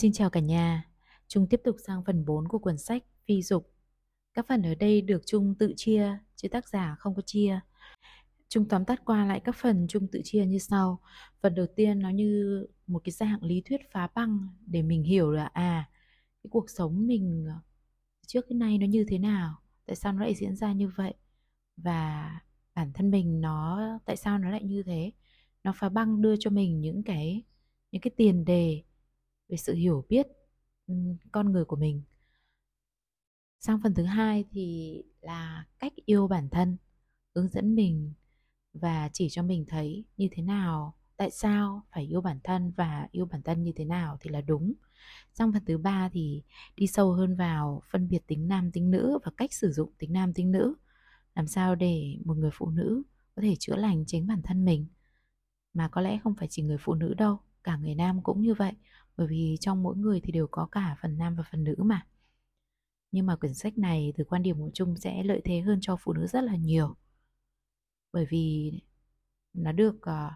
Xin chào cả nhà. chúng tiếp tục sang phần 4 của cuốn sách Phi Dục. Các phần ở đây được Trung tự chia, chứ tác giả không có chia. Trung tóm tắt qua lại các phần Trung tự chia như sau. Phần đầu tiên nó như một cái dạng lý thuyết phá băng để mình hiểu là à, cái cuộc sống mình ờ, trước cái nay nó như thế nào, tại sao nó lại diễn ra như vậy và bản thân mình nó tại sao nó lại như thế. Nó phá băng đưa cho mình những cái những cái tiền đề về sự hiểu biết con người của mình. Sang phần thứ hai thì là cách yêu bản thân, hướng dẫn mình và chỉ cho mình thấy như thế nào, tại sao phải yêu bản thân và yêu bản thân như thế nào thì là đúng. Sang phần thứ ba thì đi sâu hơn vào phân biệt tính nam tính nữ và cách sử dụng tính nam tính nữ. Làm sao để một người phụ nữ có thể chữa lành chính bản thân mình, mà có lẽ không phải chỉ người phụ nữ đâu, cả người nam cũng như vậy bởi vì trong mỗi người thì đều có cả phần nam và phần nữ mà. Nhưng mà quyển sách này từ quan điểm của chung sẽ lợi thế hơn cho phụ nữ rất là nhiều. Bởi vì nó được uh,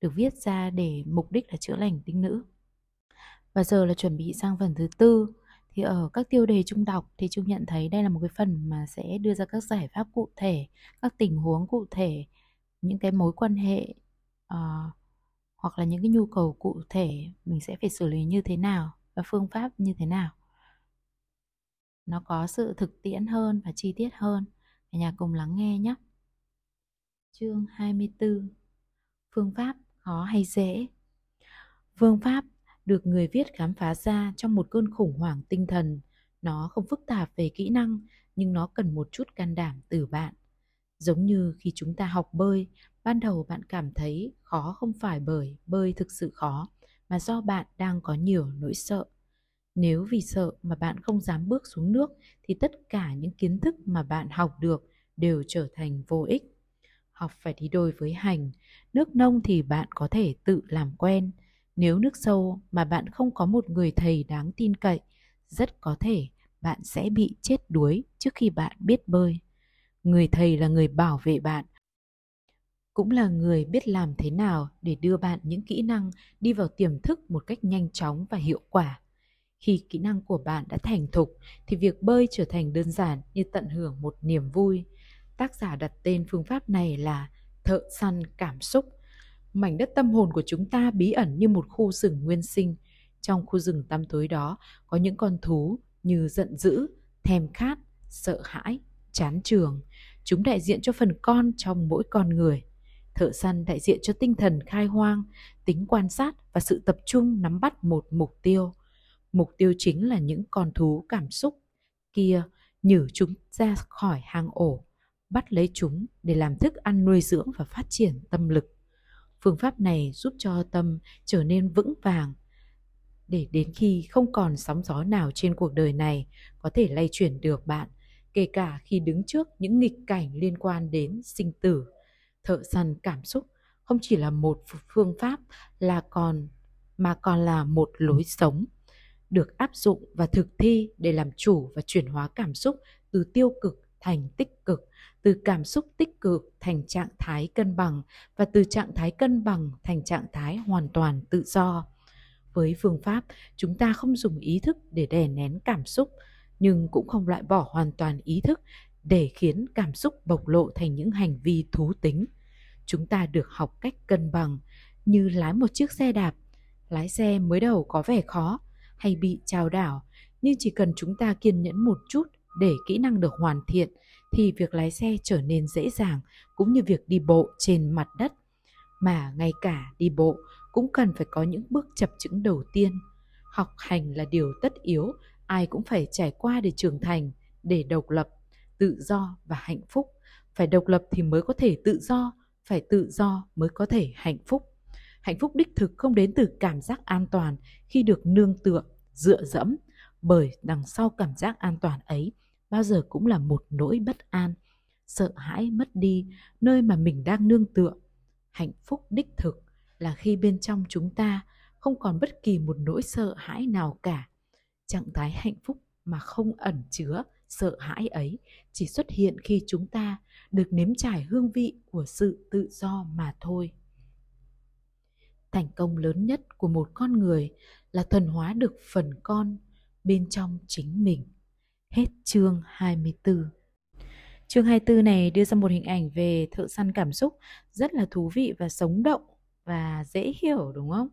được viết ra để mục đích là chữa lành tính nữ. Và giờ là chuẩn bị sang phần thứ tư. Thì ở các tiêu đề chung đọc thì chung nhận thấy đây là một cái phần mà sẽ đưa ra các giải pháp cụ thể các tình huống cụ thể những cái mối quan hệ uh, hoặc là những cái nhu cầu cụ thể mình sẽ phải xử lý như thế nào và phương pháp như thế nào. Nó có sự thực tiễn hơn và chi tiết hơn. Cả nhà cùng lắng nghe nhé. Chương 24 phương pháp khó hay dễ? Phương pháp được người viết khám phá ra trong một cơn khủng hoảng tinh thần. Nó không phức tạp về kỹ năng, nhưng nó cần một chút can đảm từ bạn giống như khi chúng ta học bơi, ban đầu bạn cảm thấy khó không phải bởi bơi thực sự khó, mà do bạn đang có nhiều nỗi sợ. Nếu vì sợ mà bạn không dám bước xuống nước, thì tất cả những kiến thức mà bạn học được đều trở thành vô ích. Học phải đi đôi với hành, nước nông thì bạn có thể tự làm quen. Nếu nước sâu mà bạn không có một người thầy đáng tin cậy, rất có thể bạn sẽ bị chết đuối trước khi bạn biết bơi người thầy là người bảo vệ bạn. Cũng là người biết làm thế nào để đưa bạn những kỹ năng đi vào tiềm thức một cách nhanh chóng và hiệu quả. Khi kỹ năng của bạn đã thành thục, thì việc bơi trở thành đơn giản như tận hưởng một niềm vui. Tác giả đặt tên phương pháp này là thợ săn cảm xúc. Mảnh đất tâm hồn của chúng ta bí ẩn như một khu rừng nguyên sinh. Trong khu rừng tăm tối đó có những con thú như giận dữ, thèm khát, sợ hãi chán trường. Chúng đại diện cho phần con trong mỗi con người. Thợ săn đại diện cho tinh thần khai hoang, tính quan sát và sự tập trung nắm bắt một mục tiêu. Mục tiêu chính là những con thú cảm xúc. Kia, nhử chúng ra khỏi hang ổ, bắt lấy chúng để làm thức ăn nuôi dưỡng và phát triển tâm lực. Phương pháp này giúp cho tâm trở nên vững vàng. Để đến khi không còn sóng gió nào trên cuộc đời này, có thể lay chuyển được bạn kể cả khi đứng trước những nghịch cảnh liên quan đến sinh tử thợ săn cảm xúc không chỉ là một phương pháp là còn mà còn là một lối sống được áp dụng và thực thi để làm chủ và chuyển hóa cảm xúc từ tiêu cực thành tích cực, từ cảm xúc tích cực thành trạng thái cân bằng và từ trạng thái cân bằng thành trạng thái hoàn toàn tự do. Với phương pháp, chúng ta không dùng ý thức để đè nén cảm xúc, nhưng cũng không loại bỏ hoàn toàn ý thức để khiến cảm xúc bộc lộ thành những hành vi thú tính. Chúng ta được học cách cân bằng như lái một chiếc xe đạp. Lái xe mới đầu có vẻ khó hay bị trao đảo, nhưng chỉ cần chúng ta kiên nhẫn một chút để kỹ năng được hoàn thiện thì việc lái xe trở nên dễ dàng cũng như việc đi bộ trên mặt đất. Mà ngay cả đi bộ cũng cần phải có những bước chập chững đầu tiên. Học hành là điều tất yếu, ai cũng phải trải qua để trưởng thành, để độc lập, tự do và hạnh phúc. Phải độc lập thì mới có thể tự do, phải tự do mới có thể hạnh phúc. Hạnh phúc đích thực không đến từ cảm giác an toàn khi được nương tựa, dựa dẫm, bởi đằng sau cảm giác an toàn ấy bao giờ cũng là một nỗi bất an, sợ hãi mất đi nơi mà mình đang nương tựa. Hạnh phúc đích thực là khi bên trong chúng ta không còn bất kỳ một nỗi sợ hãi nào cả. Trạng thái hạnh phúc mà không ẩn chứa sợ hãi ấy chỉ xuất hiện khi chúng ta được nếm trải hương vị của sự tự do mà thôi Thành công lớn nhất của một con người là thuần hóa được phần con bên trong chính mình. Hết chương 24. Chương 24 này đưa ra một hình ảnh về thợ săn cảm xúc rất là thú vị và sống động và dễ hiểu, đúng không?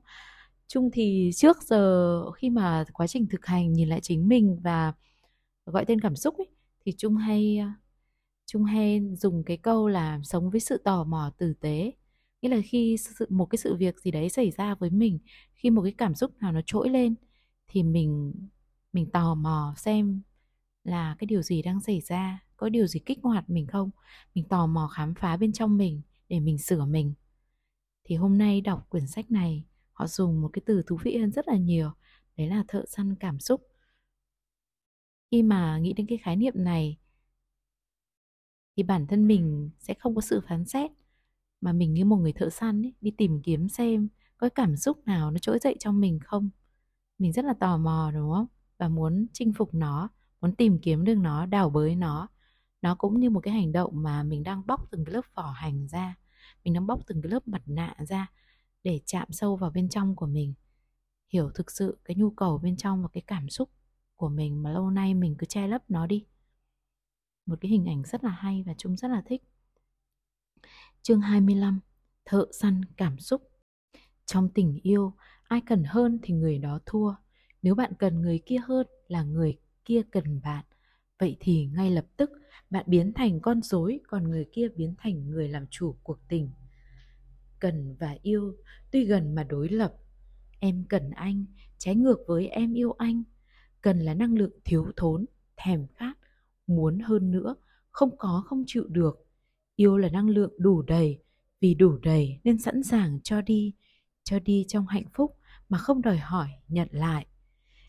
Chung thì trước giờ khi mà quá trình thực hành nhìn lại chính mình và gọi tên cảm xúc ấy, thì chung hay chung hay dùng cái câu là sống với sự tò mò tử tế. Nghĩa là khi sự, một cái sự việc gì đấy xảy ra với mình, khi một cái cảm xúc nào nó trỗi lên thì mình mình tò mò xem là cái điều gì đang xảy ra, có điều gì kích hoạt mình không? Mình tò mò khám phá bên trong mình để mình sửa mình. Thì hôm nay đọc quyển sách này, họ dùng một cái từ thú vị hơn rất là nhiều, đấy là thợ săn cảm xúc. Khi mà nghĩ đến cái khái niệm này thì bản thân mình sẽ không có sự phán xét mà mình như một người thợ săn ấy, đi tìm kiếm xem có cảm xúc nào nó trỗi dậy trong mình không. Mình rất là tò mò đúng không? Và muốn chinh phục nó muốn tìm kiếm được nó đào bới nó. Nó cũng như một cái hành động mà mình đang bóc từng cái lớp vỏ hành ra. Mình đang bóc từng cái lớp mặt nạ ra để chạm sâu vào bên trong của mình, hiểu thực sự cái nhu cầu bên trong và cái cảm xúc của mình mà lâu nay mình cứ che lấp nó đi. Một cái hình ảnh rất là hay và chúng rất là thích. Chương 25 thợ săn cảm xúc. Trong tình yêu, ai cần hơn thì người đó thua. Nếu bạn cần người kia hơn là người kia cần bạn. Vậy thì ngay lập tức, bạn biến thành con rối, còn người kia biến thành người làm chủ cuộc tình cần và yêu, tuy gần mà đối lập. Em cần anh, trái ngược với em yêu anh. Cần là năng lượng thiếu thốn, thèm khát, muốn hơn nữa, không có, không chịu được. Yêu là năng lượng đủ đầy, vì đủ đầy nên sẵn sàng cho đi cho đi trong hạnh phúc mà không đòi hỏi nhận lại.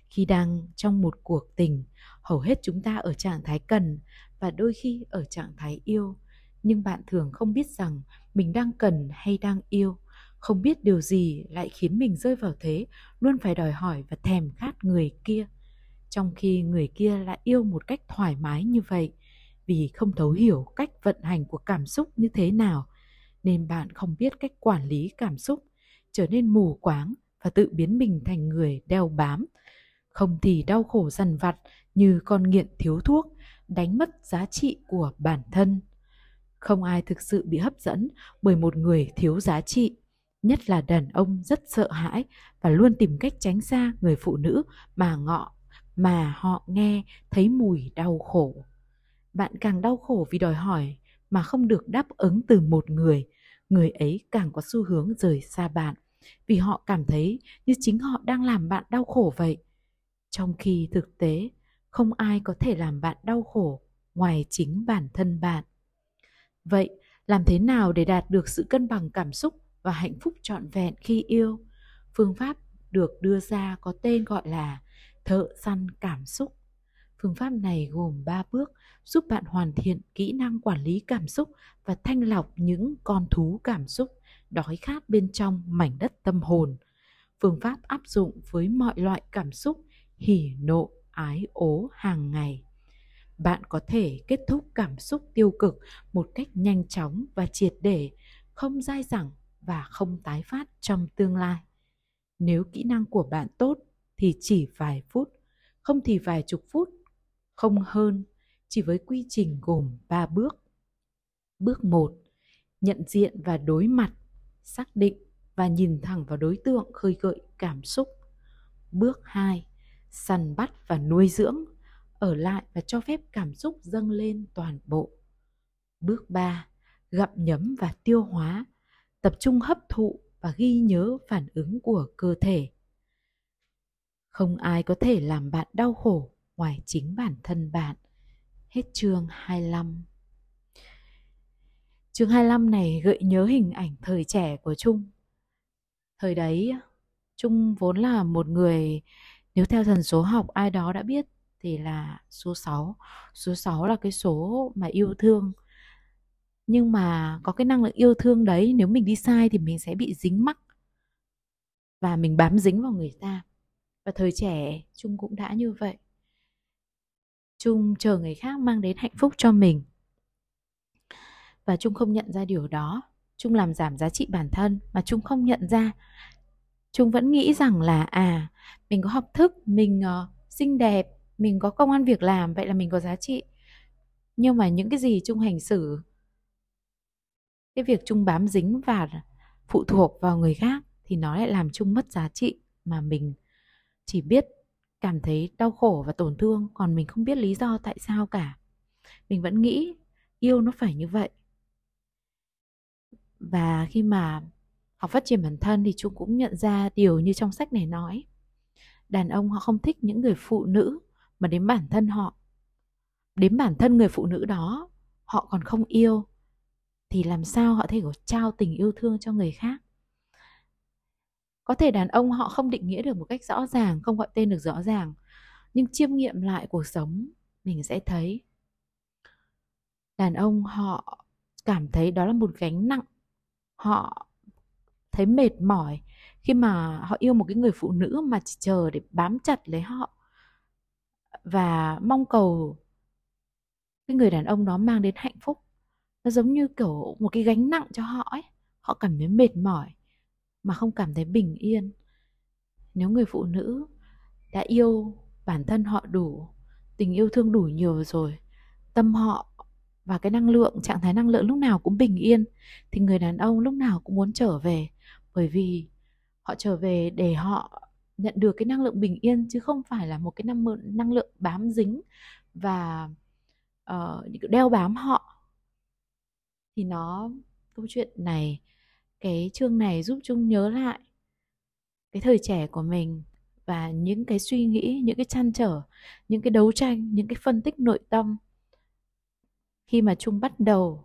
Khi đang trong một cuộc tình, hầu hết chúng ta ở trạng thái cần và đôi khi ở trạng thái yêu. Nhưng bạn thường không biết rằng mình đang cần hay đang yêu. Không biết điều gì lại khiến mình rơi vào thế, luôn phải đòi hỏi và thèm khát người kia. Trong khi người kia lại yêu một cách thoải mái như vậy, vì không thấu hiểu cách vận hành của cảm xúc như thế nào, nên bạn không biết cách quản lý cảm xúc, trở nên mù quáng và tự biến mình thành người đeo bám. Không thì đau khổ dằn vặt như con nghiện thiếu thuốc, đánh mất giá trị của bản thân không ai thực sự bị hấp dẫn bởi một người thiếu giá trị. Nhất là đàn ông rất sợ hãi và luôn tìm cách tránh xa người phụ nữ mà ngọ, mà họ nghe, thấy mùi đau khổ. Bạn càng đau khổ vì đòi hỏi mà không được đáp ứng từ một người người ấy càng có xu hướng rời xa bạn vì họ cảm thấy như chính họ đang làm bạn đau khổ vậy. Trong khi thực tế, không ai có thể làm bạn đau khổ ngoài chính bản thân bạn vậy, làm thế nào để đạt được sự cân bằng cảm xúc và hạnh phúc trọn vẹn khi yêu? Phương pháp được đưa ra có tên gọi là thợ săn cảm xúc. Phương pháp này gồm 3 bước giúp bạn hoàn thiện kỹ năng quản lý cảm xúc và thanh lọc những con thú cảm xúc, đói khát bên trong mảnh đất tâm hồn. Phương pháp áp dụng với mọi loại cảm xúc, hỉ nộ, ái ố hàng ngày bạn có thể kết thúc cảm xúc tiêu cực một cách nhanh chóng và triệt để không dai dẳng và không tái phát trong tương lai nếu kỹ năng của bạn tốt thì chỉ vài phút không thì vài chục phút không hơn chỉ với quy trình gồm 3 bước. Bước 1. Nhận diện và đối mặt, xác định và nhìn thẳng vào đối tượng khơi gợi cảm xúc. Bước 2. Săn bắt và nuôi dưỡng, ở lại và cho phép cảm xúc dâng lên toàn bộ. Bước 3. Gặm nhấm và tiêu hóa, tập trung hấp thụ và ghi nhớ phản ứng của cơ thể. Không ai có thể làm bạn đau khổ ngoài chính bản thân bạn. Hết chương 25. Chương 25 này gợi nhớ hình ảnh thời trẻ của Trung. Thời đấy, Trung vốn là một người, nếu theo thần số học ai đó đã biết thì là số 6. Số 6 là cái số mà yêu thương. Nhưng mà có cái năng lượng yêu thương đấy, nếu mình đi sai thì mình sẽ bị dính mắc. Và mình bám dính vào người ta. Và thời trẻ Trung cũng đã như vậy. Trung chờ người khác mang đến hạnh phúc cho mình. Và Trung không nhận ra điều đó. Trung làm giảm giá trị bản thân mà Trung không nhận ra. Trung vẫn nghĩ rằng là à mình có học thức, mình uh, xinh đẹp, mình có công ăn việc làm, vậy là mình có giá trị. Nhưng mà những cái gì Trung hành xử, cái việc Trung bám dính và phụ thuộc vào người khác thì nó lại làm Trung mất giá trị mà mình chỉ biết cảm thấy đau khổ và tổn thương còn mình không biết lý do tại sao cả. Mình vẫn nghĩ yêu nó phải như vậy. Và khi mà học phát triển bản thân thì chúng cũng nhận ra điều như trong sách này nói. Đàn ông họ không thích những người phụ nữ mà đến bản thân họ. Đến bản thân người phụ nữ đó, họ còn không yêu, thì làm sao họ thể có trao tình yêu thương cho người khác? Có thể đàn ông họ không định nghĩa được một cách rõ ràng, không gọi tên được rõ ràng, nhưng chiêm nghiệm lại cuộc sống, mình sẽ thấy đàn ông họ cảm thấy đó là một gánh nặng. Họ thấy mệt mỏi khi mà họ yêu một cái người phụ nữ mà chỉ chờ để bám chặt lấy họ và mong cầu cái người đàn ông đó mang đến hạnh phúc. Nó giống như kiểu một cái gánh nặng cho họ ấy. Họ cảm thấy mệt mỏi mà không cảm thấy bình yên. Nếu người phụ nữ đã yêu bản thân họ đủ, tình yêu thương đủ nhiều rồi, tâm họ và cái năng lượng, trạng thái năng lượng lúc nào cũng bình yên, thì người đàn ông lúc nào cũng muốn trở về. Bởi vì họ trở về để họ nhận được cái năng lượng bình yên chứ không phải là một cái năng lượng năng lượng bám dính và uh, đeo bám họ thì nó câu chuyện này cái chương này giúp Trung nhớ lại cái thời trẻ của mình và những cái suy nghĩ, những cái chăn trở, những cái đấu tranh, những cái phân tích nội tâm khi mà Trung bắt đầu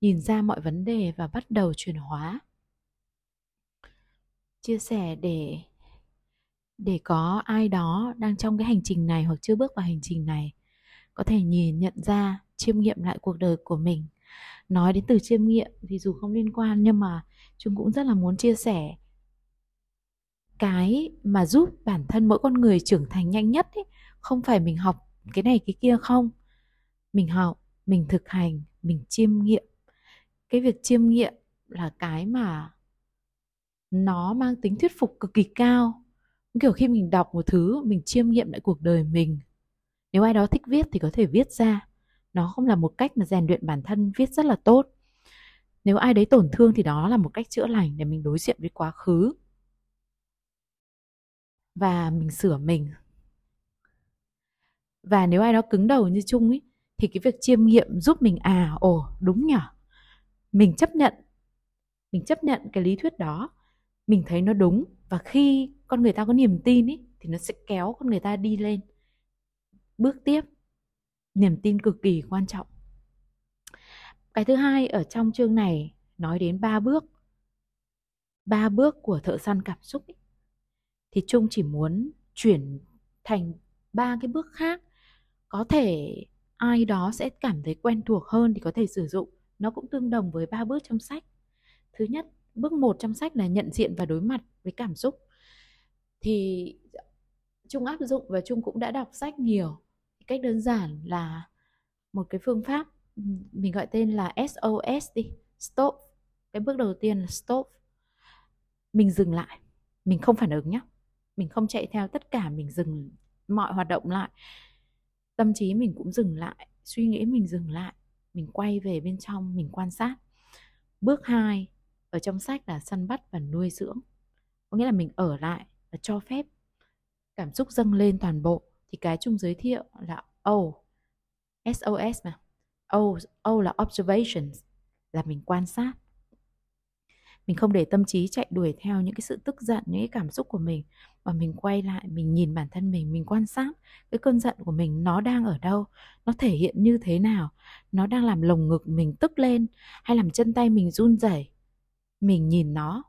nhìn ra mọi vấn đề và bắt đầu chuyển hóa. Chia sẻ để để có ai đó đang trong cái hành trình này hoặc chưa bước vào hành trình này có thể nhìn nhận ra chiêm nghiệm lại cuộc đời của mình. Nói đến từ chiêm nghiệm thì dù không liên quan nhưng mà chúng cũng rất là muốn chia sẻ. Cái mà giúp bản thân mỗi con người trưởng thành nhanh nhất ấy, không phải mình học cái này cái kia không. Mình học mình thực hành mình chiêm nghiệm. Cái việc chiêm nghiệm là cái mà nó mang tính thuyết phục cực kỳ cao kiểu khi mình đọc một thứ, mình chiêm nghiệm lại cuộc đời mình. Nếu ai đó thích viết thì có thể viết ra. Nó không là một cách mà rèn luyện bản thân viết rất là tốt. Nếu ai đấy tổn thương thì đó là một cách chữa lành để mình đối diện với quá khứ. Và mình sửa mình. Và nếu ai đó cứng đầu như chung ấy thì cái việc chiêm nghiệm giúp mình à ồ, đúng nhở mình chấp nhận. Mình chấp nhận cái lý thuyết đó. Mình thấy nó đúng và khi con người ta có niềm tin ý, thì nó sẽ kéo con người ta đi lên. Bước tiếp niềm tin cực kỳ quan trọng. Cái thứ hai ở trong chương này nói đến ba bước ba bước của thợ săn cảm xúc ý, thì trung chỉ muốn chuyển thành ba cái bước khác. Có thể ai đó sẽ cảm thấy quen thuộc hơn thì có thể sử dụng. Nó cũng tương đồng với ba bước trong sách. Thứ nhất bước một trong sách là nhận diện và đối mặt với cảm xúc. Thì trung áp dụng và trung cũng đã đọc sách nhiều. Cách đơn giản là một cái phương pháp mình gọi tên là SOS đi, stop. Cái bước đầu tiên là stop. Mình dừng lại, mình không phản ứng nhé mình không chạy theo tất cả, mình dừng mọi hoạt động lại. Tâm trí mình cũng dừng lại, suy nghĩ mình dừng lại, mình quay về bên trong, mình quan sát. Bước 2 ở trong sách là săn bắt và nuôi dưỡng. Có nghĩa là mình ở lại và cho phép cảm xúc dâng lên toàn bộ. Thì cái chung giới thiệu là O SOS mà. O O là observations, là mình quan sát. Mình không để tâm trí chạy đuổi theo những cái sự tức giận, những cái cảm xúc của mình, mà mình quay lại, mình nhìn bản thân mình mình quan sát cái cơn giận của mình nó đang ở đâu, nó thể hiện như thế nào, nó đang làm lồng ngực mình tức lên hay làm chân tay mình run rẩy mình nhìn nó,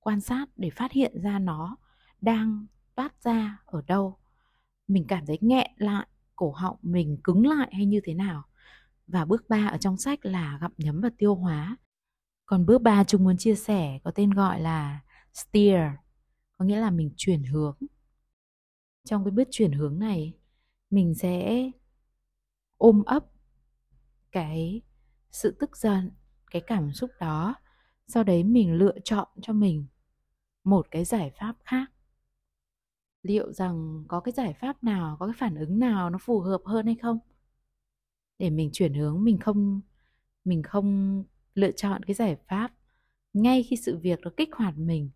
quan sát để phát hiện ra nó đang toát ra ở đâu. Mình cảm thấy nghẹn lại, cổ họng mình cứng lại hay như thế nào. Và bước 3 ở trong sách là gặm nhấm và tiêu hóa. Còn bước 3 chúng muốn chia sẻ có tên gọi là steer, có nghĩa là mình chuyển hướng. Trong cái bước chuyển hướng này, mình sẽ ôm ấp cái sự tức giận, cái cảm xúc đó sau đấy mình lựa chọn cho mình một cái giải pháp khác. Liệu rằng có cái giải pháp nào, có cái phản ứng nào nó phù hợp hơn hay không? Để mình chuyển hướng, mình không mình không lựa chọn cái giải pháp ngay khi sự việc nó kích hoạt mình.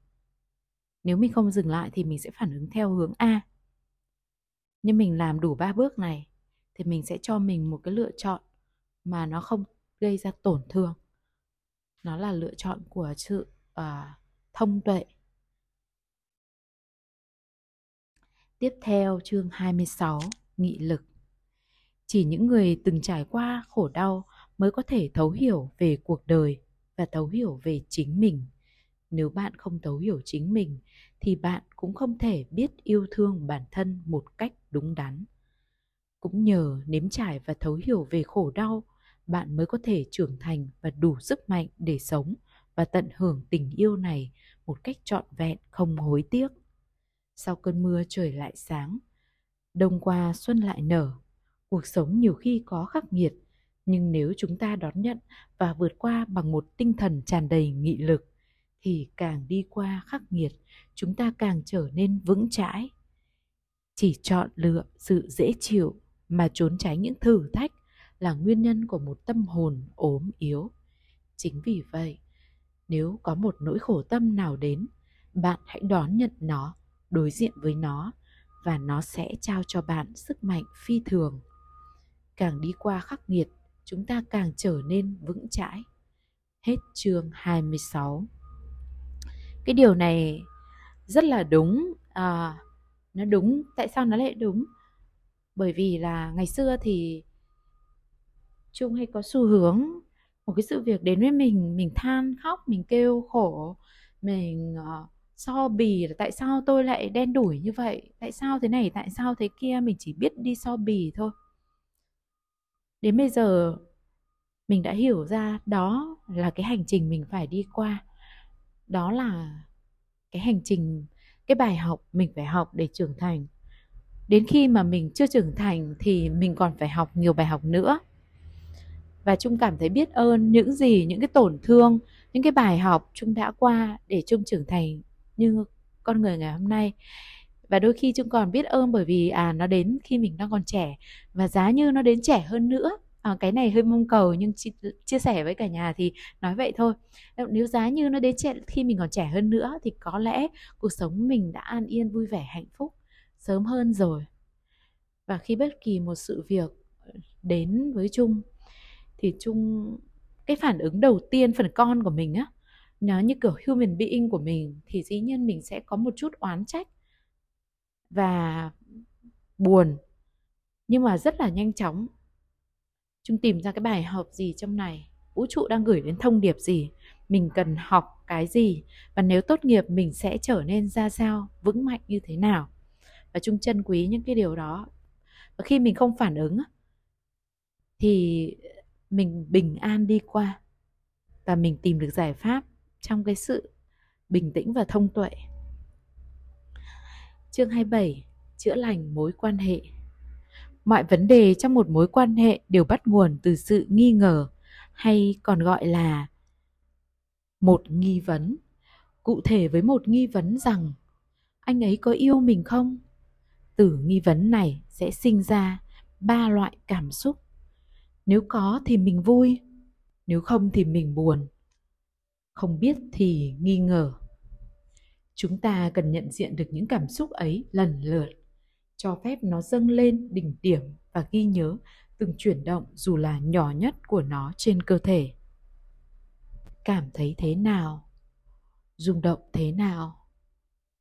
Nếu mình không dừng lại thì mình sẽ phản ứng theo hướng a. Nhưng mình làm đủ ba bước này thì mình sẽ cho mình một cái lựa chọn mà nó không gây ra tổn thương nó là lựa chọn của sự uh, thông tuệ Tiếp theo chương 26, nghị lực. Chỉ những người từng trải qua khổ đau mới có thể thấu hiểu về cuộc đời và thấu hiểu về chính mình. Nếu bạn không thấu hiểu chính mình thì bạn cũng không thể biết yêu thương bản thân một cách đúng đắn. Cũng nhờ nếm trải và thấu hiểu về khổ đau, bạn mới có thể trưởng thành và đủ sức mạnh để sống và tận hưởng tình yêu này một cách trọn vẹn, không hối tiếc. Sau cơn mưa trời lại sáng, đông qua xuân lại nở, cuộc sống nhiều khi có khắc nghiệt, nhưng nếu chúng ta đón nhận và vượt qua bằng một tinh thần tràn đầy nghị lực, thì càng đi qua khắc nghiệt, chúng ta càng trở nên vững chãi. Chỉ chọn lựa sự dễ chịu mà trốn tránh những thử thách là nguyên nhân của một tâm hồn ốm yếu chính vì vậy nếu có một nỗi khổ tâm nào đến bạn hãy đón nhận nó đối diện với nó và nó sẽ trao cho bạn sức mạnh phi thường. Càng đi qua khắc nghiệt, chúng ta càng trở nên vững chãi. Hết chương 26. Cái điều này rất là đúng à, nó đúng tại sao nó lại đúng bởi vì là ngày xưa thì trung hay có xu hướng một cái sự việc đến với mình mình than khóc mình kêu khổ mình uh, so bì là tại sao tôi lại đen đủi như vậy tại sao thế này tại sao thế kia mình chỉ biết đi so bì thôi. Đến bây giờ mình đã hiểu ra đó là cái hành trình mình phải đi qua. Đó là cái hành trình cái bài học mình phải học để trưởng thành. Đến khi mà mình chưa trưởng thành thì mình còn phải học nhiều bài học nữa và trung cảm thấy biết ơn những gì những cái tổn thương những cái bài học trung đã qua để trung trưởng thành như con người ngày hôm nay. Và đôi khi chúng còn biết ơn bởi vì à nó đến khi mình đang còn trẻ. Và giá như nó đến trẻ hơn nữa. À, cái này hơi mong cầu nhưng chi, chia sẻ với cả nhà thì nói vậy thôi. Nếu giá như nó đến trẻ khi mình còn trẻ hơn nữa thì có lẽ cuộc sống mình đã an yên vui vẻ hạnh phúc sớm hơn rồi. Và khi bất kỳ một sự việc đến với trung thì trung cái phản ứng đầu tiên phần con của mình á, nó như kiểu human being của mình, thì dĩ nhiên mình sẽ có một chút oán trách và buồn. Nhưng mà rất là nhanh chóng. Chúng tìm ra cái bài học gì trong này? Vũ trụ đang gửi đến thông điệp gì? Mình cần học cái gì? Và nếu tốt nghiệp, mình sẽ trở nên ra sao? Vững mạnh như thế nào? Và chung trân quý những cái điều đó. Và khi mình không phản ứng thì mình bình an đi qua và mình tìm được giải pháp trong cái sự bình tĩnh và thông tuệ. Chương 27: Chữa lành mối quan hệ. Mọi vấn đề trong một mối quan hệ đều bắt nguồn từ sự nghi ngờ hay còn gọi là một nghi vấn. Cụ thể với một nghi vấn rằng, anh ấy có yêu mình không? Từ nghi vấn này sẽ sinh ra ba loại cảm xúc. Nếu có thì mình vui, nếu không thì mình buồn. Không biết thì nghi ngờ. Chúng ta cần nhận diện được những cảm xúc ấy lần lượt cho phép nó dâng lên đỉnh điểm và ghi nhớ từng chuyển động dù là nhỏ nhất của nó trên cơ thể. Cảm thấy thế nào? Rung động thế nào?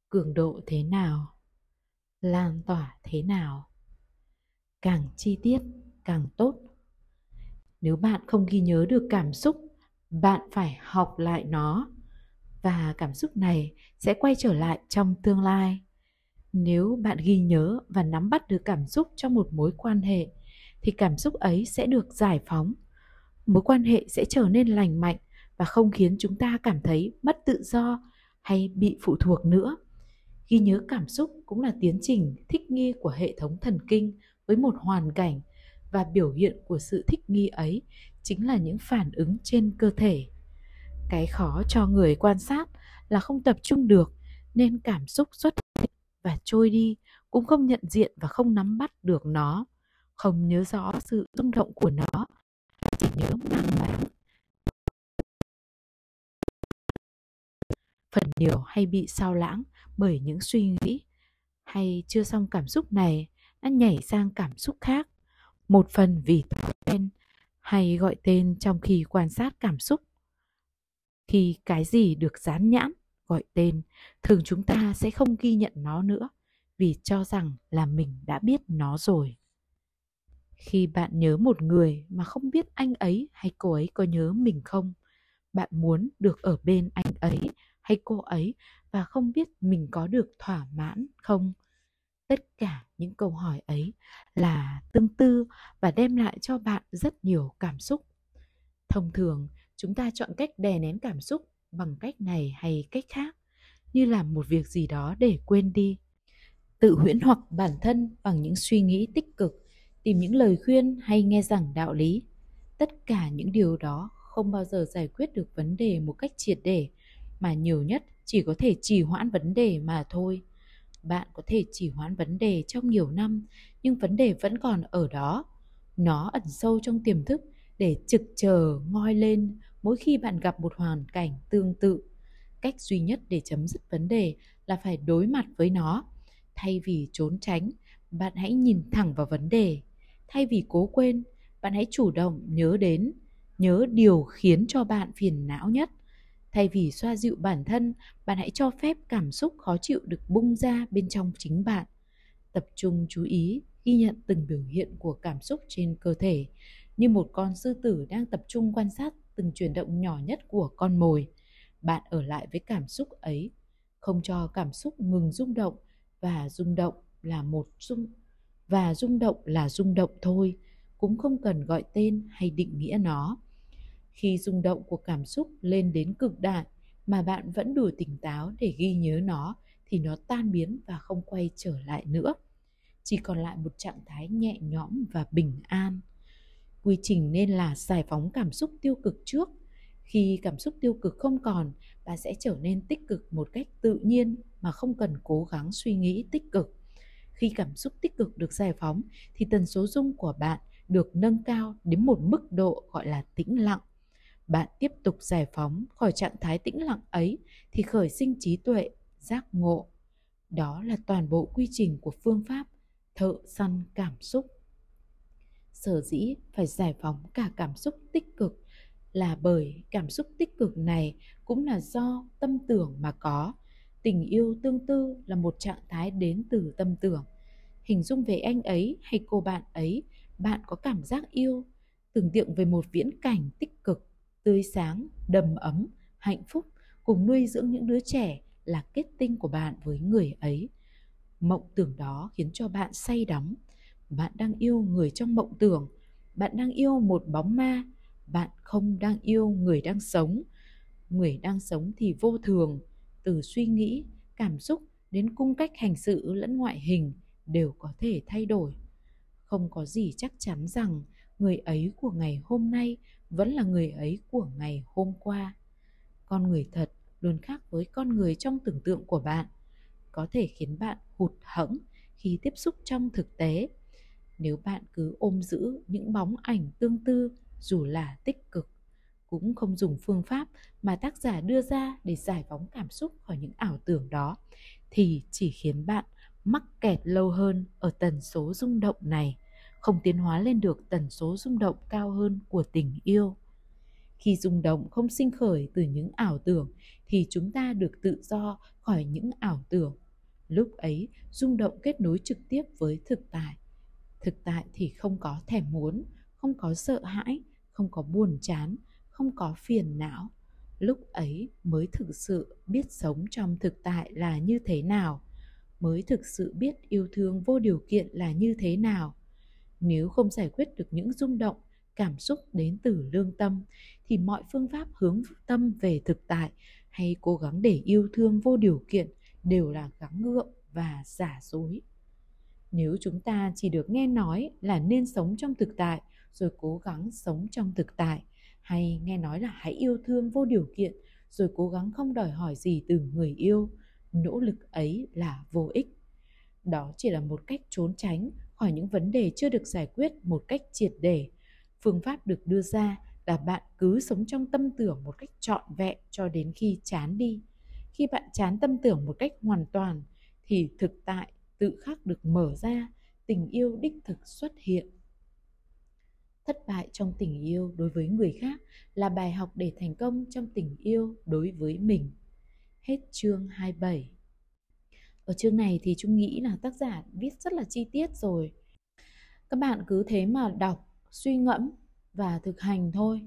Cường độ thế nào? Lan tỏa thế nào? Càng chi tiết càng tốt nếu bạn không ghi nhớ được cảm xúc, bạn phải học lại nó. Và cảm xúc này sẽ quay trở lại trong tương lai. Nếu bạn ghi nhớ và nắm bắt được cảm xúc trong một mối quan hệ, thì cảm xúc ấy sẽ được giải phóng. Mối quan hệ sẽ trở nên lành mạnh và không khiến chúng ta cảm thấy mất tự do hay bị phụ thuộc nữa. Ghi nhớ cảm xúc cũng là tiến trình thích nghi của hệ thống thần kinh với một hoàn cảnh và biểu hiện của sự thích nghi ấy chính là những phản ứng trên cơ thể. Cái khó cho người quan sát là không tập trung được, nên cảm xúc xuất hiện và trôi đi, cũng không nhận diện và không nắm bắt được nó. Không nhớ rõ sự rung động của nó, chỉ nhớ mang máng phần nhiều hay bị sao lãng bởi những suy nghĩ hay chưa xong cảm xúc này đã nhảy sang cảm xúc khác một phần vì thói quen hay gọi tên trong khi quan sát cảm xúc. Khi cái gì được dán nhãn, gọi tên, thường chúng ta sẽ không ghi nhận nó nữa, vì cho rằng là mình đã biết nó rồi. Khi bạn nhớ một người mà không biết anh ấy hay cô ấy có nhớ mình không, bạn muốn được ở bên anh ấy hay cô ấy và không biết mình có được thỏa mãn không tất cả những câu hỏi ấy là tương tư và đem lại cho bạn rất nhiều cảm xúc. Thông thường, chúng ta chọn cách đè nén cảm xúc bằng cách này hay cách khác, như làm một việc gì đó để quên đi. Tự huyễn hoặc bản thân bằng những suy nghĩ tích cực, tìm những lời khuyên hay nghe giảng đạo lý. Tất cả những điều đó không bao giờ giải quyết được vấn đề một cách triệt để, mà nhiều nhất chỉ có thể trì hoãn vấn đề mà thôi bạn có thể chỉ hoãn vấn đề trong nhiều năm, nhưng vấn đề vẫn còn ở đó. Nó ẩn sâu trong tiềm thức để trực chờ, ngoi lên mỗi khi bạn gặp một hoàn cảnh tương tự. Cách duy nhất để chấm dứt vấn đề là phải đối mặt với nó. Thay vì trốn tránh, bạn hãy nhìn thẳng vào vấn đề. Thay vì cố quên, bạn hãy chủ động nhớ đến, nhớ điều khiến cho bạn phiền não nhất thay vì xoa dịu bản thân, bạn hãy cho phép cảm xúc khó chịu được bung ra bên trong chính bạn. Tập trung chú ý, ghi nhận từng biểu hiện của cảm xúc trên cơ thể, như một con sư tử đang tập trung quan sát từng chuyển động nhỏ nhất của con mồi. Bạn ở lại với cảm xúc ấy. Không cho cảm xúc ngừng rung động và rung động là một rung, và rung động là rung động thôi, cũng không cần gọi tên hay định nghĩa nó khi rung động của cảm xúc lên đến cực đại mà bạn vẫn đủ tỉnh táo để ghi nhớ nó thì nó tan biến và không quay trở lại nữa. Chỉ còn lại một trạng thái nhẹ nhõm và bình an. Quy trình nên là giải phóng cảm xúc tiêu cực trước. Khi cảm xúc tiêu cực không còn, bạn sẽ trở nên tích cực một cách tự nhiên mà không cần cố gắng suy nghĩ tích cực. Khi cảm xúc tích cực được giải phóng thì tần số rung của bạn được nâng cao đến một mức độ gọi là tĩnh lặng bạn tiếp tục giải phóng khỏi trạng thái tĩnh lặng ấy thì khởi sinh trí tuệ, giác ngộ. Đó là toàn bộ quy trình của phương pháp thợ săn cảm xúc. Sở dĩ phải giải phóng cả cảm xúc tích cực là bởi cảm xúc tích cực này cũng là do tâm tưởng mà có. Tình yêu tương tư là một trạng thái đến từ tâm tưởng. Hình dung về anh ấy hay cô bạn ấy, bạn có cảm giác yêu, tưởng tượng về một viễn cảnh tích cực tươi sáng, đầm ấm, hạnh phúc, cùng nuôi dưỡng những đứa trẻ là kết tinh của bạn với người ấy. Mộng tưởng đó khiến cho bạn say đắm. Bạn đang yêu người trong mộng tưởng. Bạn đang yêu một bóng ma. Bạn không đang yêu người đang sống. Người đang sống thì vô thường. Từ suy nghĩ, cảm xúc đến cung cách hành sự lẫn ngoại hình đều có thể thay đổi. Không có gì chắc chắn rằng người ấy của ngày hôm nay vẫn là người ấy của ngày hôm qua. Con người thật luôn khác với con người trong tưởng tượng của bạn, có thể khiến bạn hụt hẫng khi tiếp xúc trong thực tế. Nếu bạn cứ ôm giữ những bóng ảnh tương tư, dù là tích cực, cũng không dùng phương pháp mà tác giả đưa ra để giải phóng cảm xúc khỏi những ảo tưởng đó, thì chỉ khiến bạn mắc kẹt lâu hơn ở tần số rung động này không tiến hóa lên được tần số rung động cao hơn của tình yêu. Khi rung động không sinh khởi từ những ảo tưởng, thì chúng ta được tự do khỏi những ảo tưởng. Lúc ấy, rung động kết nối trực tiếp với thực tại. Thực tại thì không có thèm muốn, không có sợ hãi, không có buồn chán, không có phiền não. Lúc ấy mới thực sự biết sống trong thực tại là như thế nào, mới thực sự biết yêu thương vô điều kiện là như thế nào nếu không giải quyết được những rung động, cảm xúc đến từ lương tâm, thì mọi phương pháp hướng tâm về thực tại hay cố gắng để yêu thương vô điều kiện đều là gắng gượng và giả dối. Nếu chúng ta chỉ được nghe nói là nên sống trong thực tại rồi cố gắng sống trong thực tại, hay nghe nói là hãy yêu thương vô điều kiện rồi cố gắng không đòi hỏi gì từ người yêu, nỗ lực ấy là vô ích. Đó chỉ là một cách trốn tránh khỏi những vấn đề chưa được giải quyết một cách triệt để. Phương pháp được đưa ra là bạn cứ sống trong tâm tưởng một cách trọn vẹn cho đến khi chán đi. Khi bạn chán tâm tưởng một cách hoàn toàn, thì thực tại tự khắc được mở ra, tình yêu đích thực xuất hiện. Thất bại trong tình yêu đối với người khác là bài học để thành công trong tình yêu đối với mình. Hết chương 27 ở chương này thì Trung nghĩ là tác giả viết rất là chi tiết rồi. Các bạn cứ thế mà đọc, suy ngẫm và thực hành thôi.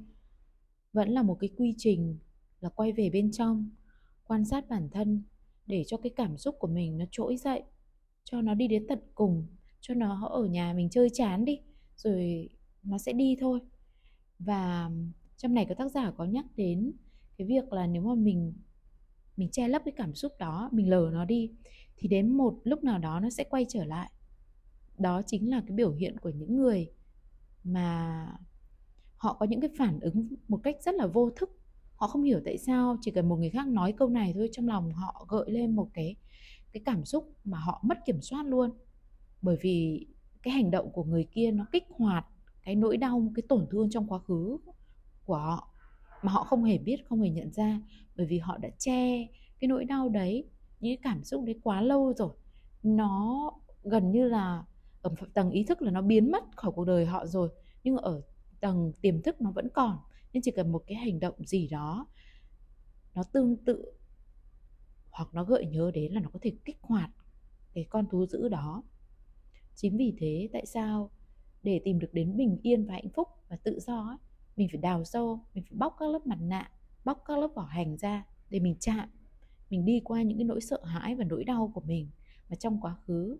Vẫn là một cái quy trình là quay về bên trong, quan sát bản thân để cho cái cảm xúc của mình nó trỗi dậy, cho nó đi đến tận cùng, cho nó ở nhà mình chơi chán đi, rồi nó sẽ đi thôi. Và trong này có tác giả có nhắc đến cái việc là nếu mà mình mình che lấp cái cảm xúc đó, mình lờ nó đi thì đến một lúc nào đó nó sẽ quay trở lại. Đó chính là cái biểu hiện của những người mà họ có những cái phản ứng một cách rất là vô thức. Họ không hiểu tại sao chỉ cần một người khác nói câu này thôi trong lòng họ gợi lên một cái cái cảm xúc mà họ mất kiểm soát luôn. Bởi vì cái hành động của người kia nó kích hoạt cái nỗi đau, cái tổn thương trong quá khứ của họ mà họ không hề biết, không hề nhận ra. Bởi vì họ đã che cái nỗi đau đấy những cái cảm xúc đấy quá lâu rồi. Nó gần như là ở tầng ý thức là nó biến mất khỏi cuộc đời họ rồi nhưng ở tầng tiềm thức nó vẫn còn. Nên chỉ cần một cái hành động gì đó nó tương tự hoặc nó gợi nhớ đến là nó có thể kích hoạt cái con thú dữ đó. Chính vì thế tại sao để tìm được đến bình yên và hạnh phúc và tự do ấy, mình phải đào sâu mình phải bóc các lớp mặt nạ bóc các lớp vỏ hành ra để mình chạm mình đi qua những cái nỗi sợ hãi và nỗi đau của mình. Mà trong quá khứ,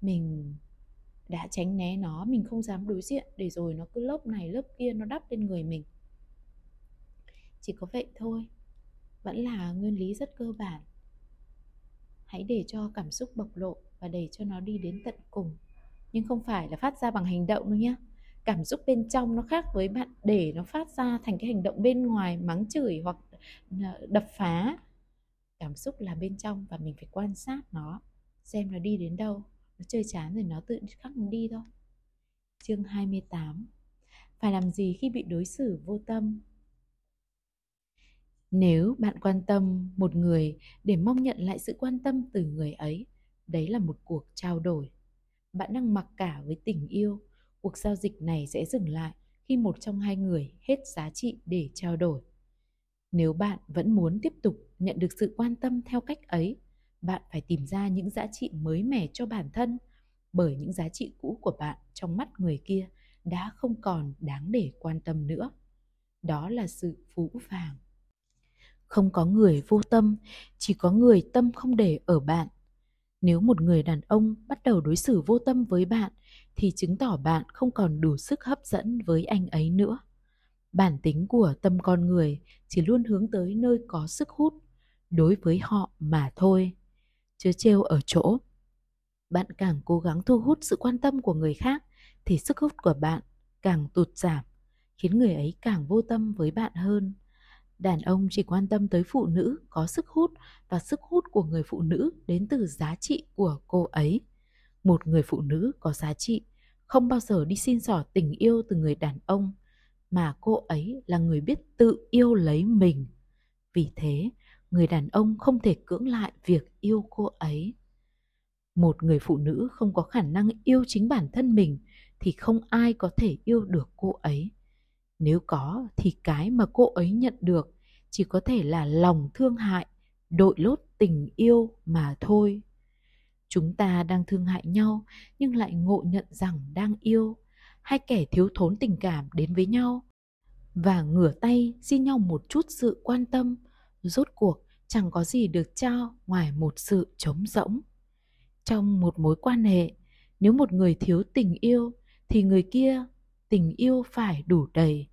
mình đã tránh né nó, mình không dám đối diện để rồi nó cứ lớp này, lớp kia nó đắp lên người mình. Chỉ có vậy thôi, vẫn là nguyên lý rất cơ bản. Hãy để cho cảm xúc bộc lộ và để cho nó đi đến tận cùng. Nhưng không phải là phát ra bằng hành động đâu nhé cảm xúc bên trong nó khác với bạn, để nó phát ra thành cái hành động bên ngoài mắng chửi hoặc ờ, đập phá cảm xúc là bên trong và mình phải quan sát nó, xem nó đi đến đâu, nó chơi chán rồi nó tự khắc nó đi thôi. Chương 28 phải làm gì khi bị đối xử vô tâm? Nếu bạn quan tâm một người để mong nhận lại sự quan tâm từ người ấy, đấy là một cuộc trao đổi. Bạn đang mặc cả với tình yêu, cuộc giao dịch này sẽ dừng lại khi một trong hai người hết giá trị để trao đổi. Nếu bạn vẫn muốn tiếp tục nhận được sự quan tâm theo cách ấy, bạn phải tìm ra những giá trị mới mẻ cho bản thân, bởi những giá trị cũ của bạn trong mắt người kia đã không còn đáng để quan tâm nữa. Đó là sự phũ phàng. Không có người vô tâm, chỉ có người tâm không để ở bạn. Nếu một người đàn ông bắt đầu đối xử vô tâm với bạn, thì chứng tỏ bạn không còn đủ sức hấp dẫn với anh ấy nữa. Bản tính của tâm con người chỉ luôn hướng tới nơi có sức hút đối với họ mà thôi. Chớ trêu ở chỗ, bạn càng cố gắng thu hút sự quan tâm của người khác, thì sức hút của bạn càng tụt giảm, khiến người ấy càng vô tâm với bạn hơn. Đàn ông chỉ quan tâm tới phụ nữ có sức hút và sức hút của người phụ nữ đến từ giá trị của cô ấy. Một người phụ nữ có giá trị không bao giờ đi xin xỏ tình yêu từ người đàn ông, mà cô ấy là người biết tự yêu lấy mình. Vì thế người đàn ông không thể cưỡng lại việc yêu cô ấy. Một người phụ nữ không có khả năng yêu chính bản thân mình thì không ai có thể yêu được cô ấy. Nếu có thì cái mà cô ấy nhận được chỉ có thể là lòng thương hại, đội lốt tình yêu mà thôi. Chúng ta đang thương hại nhau nhưng lại ngộ nhận rằng đang yêu. Hai kẻ thiếu thốn tình cảm đến với nhau và ngửa tay xin nhau một chút sự quan tâm rốt cuộc, chẳng có gì được trao ngoài một sự trống rỗng. Trong một mối quan hệ, nếu một người thiếu tình yêu, thì người kia tình yêu phải đủ đầy.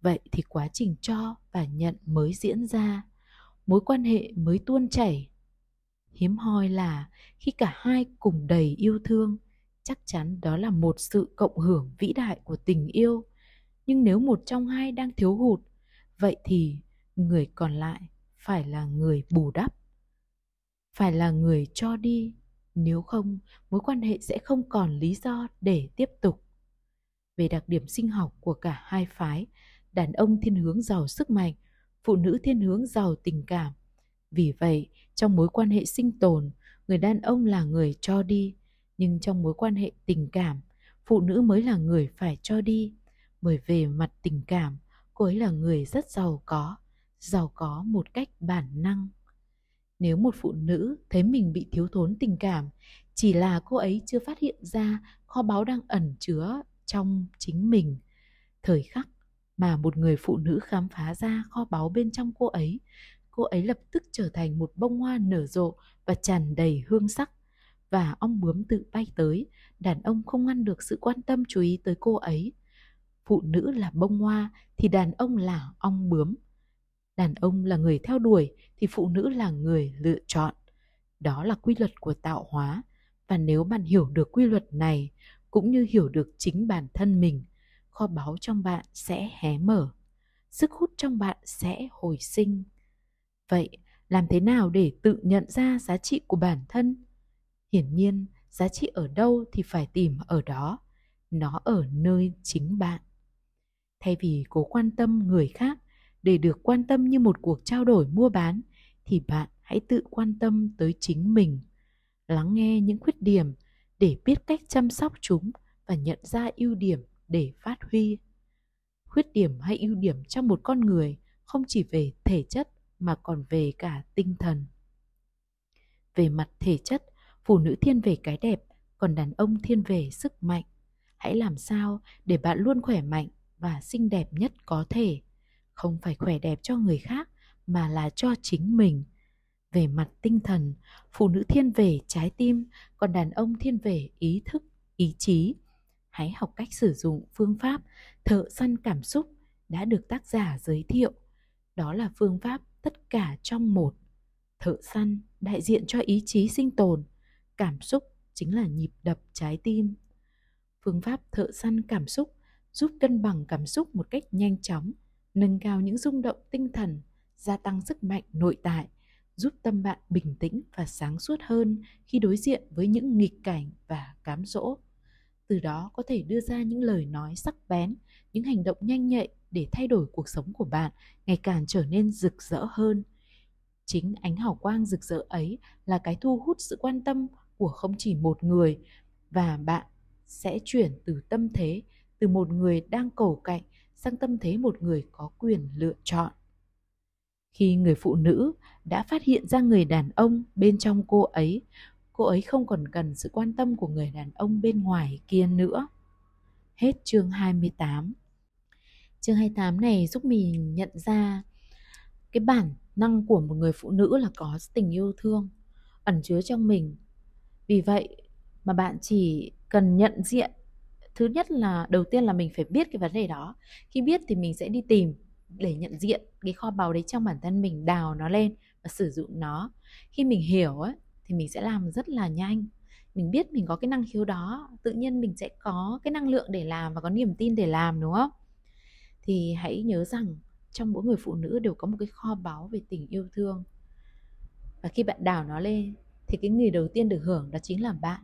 Vậy thì quá trình cho và nhận mới diễn ra. Mối quan hệ mới tuôn chảy. Hiếm hoi là khi cả hai cùng đầy yêu thương, chắc chắn đó là một sự cộng hưởng vĩ đại của tình yêu. Nhưng nếu một trong hai đang thiếu hụt, vậy thì người còn lại phải là người bù đắp, phải là người cho đi. Nếu không, mối quan hệ sẽ không còn lý do để tiếp tục. Về đặc điểm sinh học của cả hai phái, đàn ông thiên hướng giàu sức mạnh, phụ nữ thiên hướng giàu tình cảm. Vì vậy, trong mối quan hệ sinh tồn, người đàn ông là người cho đi, nhưng trong mối quan hệ tình cảm, phụ nữ mới là người phải cho đi. Bởi về mặt tình cảm, cô ấy là người rất giàu có giàu có một cách bản năng. Nếu một phụ nữ thấy mình bị thiếu thốn tình cảm, chỉ là cô ấy chưa phát hiện ra kho báu đang ẩn chứa trong chính mình. Thời khắc mà một người phụ nữ khám phá ra kho báu bên trong cô ấy cô ấy lập tức trở thành một bông hoa nở rộ và tràn đầy hương sắc. Và ong bướm tự bay tới, đàn ông không ngăn được sự quan tâm chú ý tới cô ấy. Phụ nữ là bông hoa thì đàn ông là ong bướm đàn ông là người theo đuổi thì phụ nữ là người lựa chọn. Đó là quy luật của tạo hóa. Và nếu bạn hiểu được quy luật này, cũng như hiểu được chính bản thân mình, kho báu trong bạn sẽ hé mở. Sức hút trong bạn sẽ hồi sinh. Vậy, làm thế nào để tự nhận ra giá trị của bản thân? Hiển nhiên, giá trị ở đâu thì phải tìm ở đó. Nó ở nơi chính bạn. Thay vì cố quan tâm người khác để được quan tâm như một cuộc trao đổi mua bán, thì bạn hãy tự quan tâm tới chính mình. Lắng nghe những khuyết điểm để biết cách chăm sóc chúng và nhận ra ưu điểm để phát huy. Khuyết điểm hay ưu điểm trong một con người không chỉ về thể chất mà còn về cả tinh thần. Về mặt thể chất, phụ nữ thiên về cái đẹp, còn đàn ông thiên về sức mạnh. Hãy làm sao để bạn luôn khỏe mạnh và xinh đẹp nhất có thể không phải khỏe đẹp cho người khác, mà là cho chính mình. Về mặt tinh thần, phụ nữ thiên về trái tim, còn đàn ông thiên về ý thức, ý chí. Hãy học cách sử dụng phương pháp thợ săn cảm xúc đã được tác giả giới thiệu. Đó là phương pháp tất cả trong một. Thợ săn đại diện cho ý chí sinh tồn, cảm xúc chính là nhịp đập trái tim. Phương pháp thợ săn cảm xúc giúp cân bằng cảm xúc một cách nhanh chóng nâng cao những rung động tinh thần, gia tăng sức mạnh nội tại, giúp tâm bạn bình tĩnh và sáng suốt hơn khi đối diện với những nghịch cảnh và cám dỗ. Từ đó có thể đưa ra những lời nói sắc bén, những hành động nhanh nhạy để thay đổi cuộc sống của bạn ngày càng trở nên rực rỡ hơn. Chính ánh hào quang rực rỡ ấy là cái thu hút sự quan tâm của không chỉ một người và bạn sẽ chuyển từ tâm thế, từ một người đang cầu cạnh sang tâm thế một người có quyền lựa chọn khi người phụ nữ đã phát hiện ra người đàn ông bên trong cô ấy cô ấy không còn cần sự quan tâm của người đàn ông bên ngoài kia nữa. Hết chương 28. Chương 28 này giúp mình nhận ra cái bản năng của một người phụ nữ là có tình yêu thương, ẩn chứa trong mình. Vì vậy mà bạn chỉ cần nhận diện thứ nhất là, đầu tiên là mình phải biết cái vấn đề đó. Khi biết thì mình sẽ đi tìm để nhận diện cái kho báu đấy trong bản thân mình, đào nó lên và sử dụng nó. Khi mình hiểu ấy, thì mình sẽ làm rất là nhanh. Mình biết mình có cái năng khiếu đó, tự nhiên mình sẽ có cái năng lượng để làm và có niềm tin để làm, đúng không? Thì hãy nhớ rằng trong mỗi người phụ nữ đều có một cái kho báu về tình yêu thương. Và khi bạn đào nó lên, thì cái người đầu tiên được hưởng đó chính là bạn.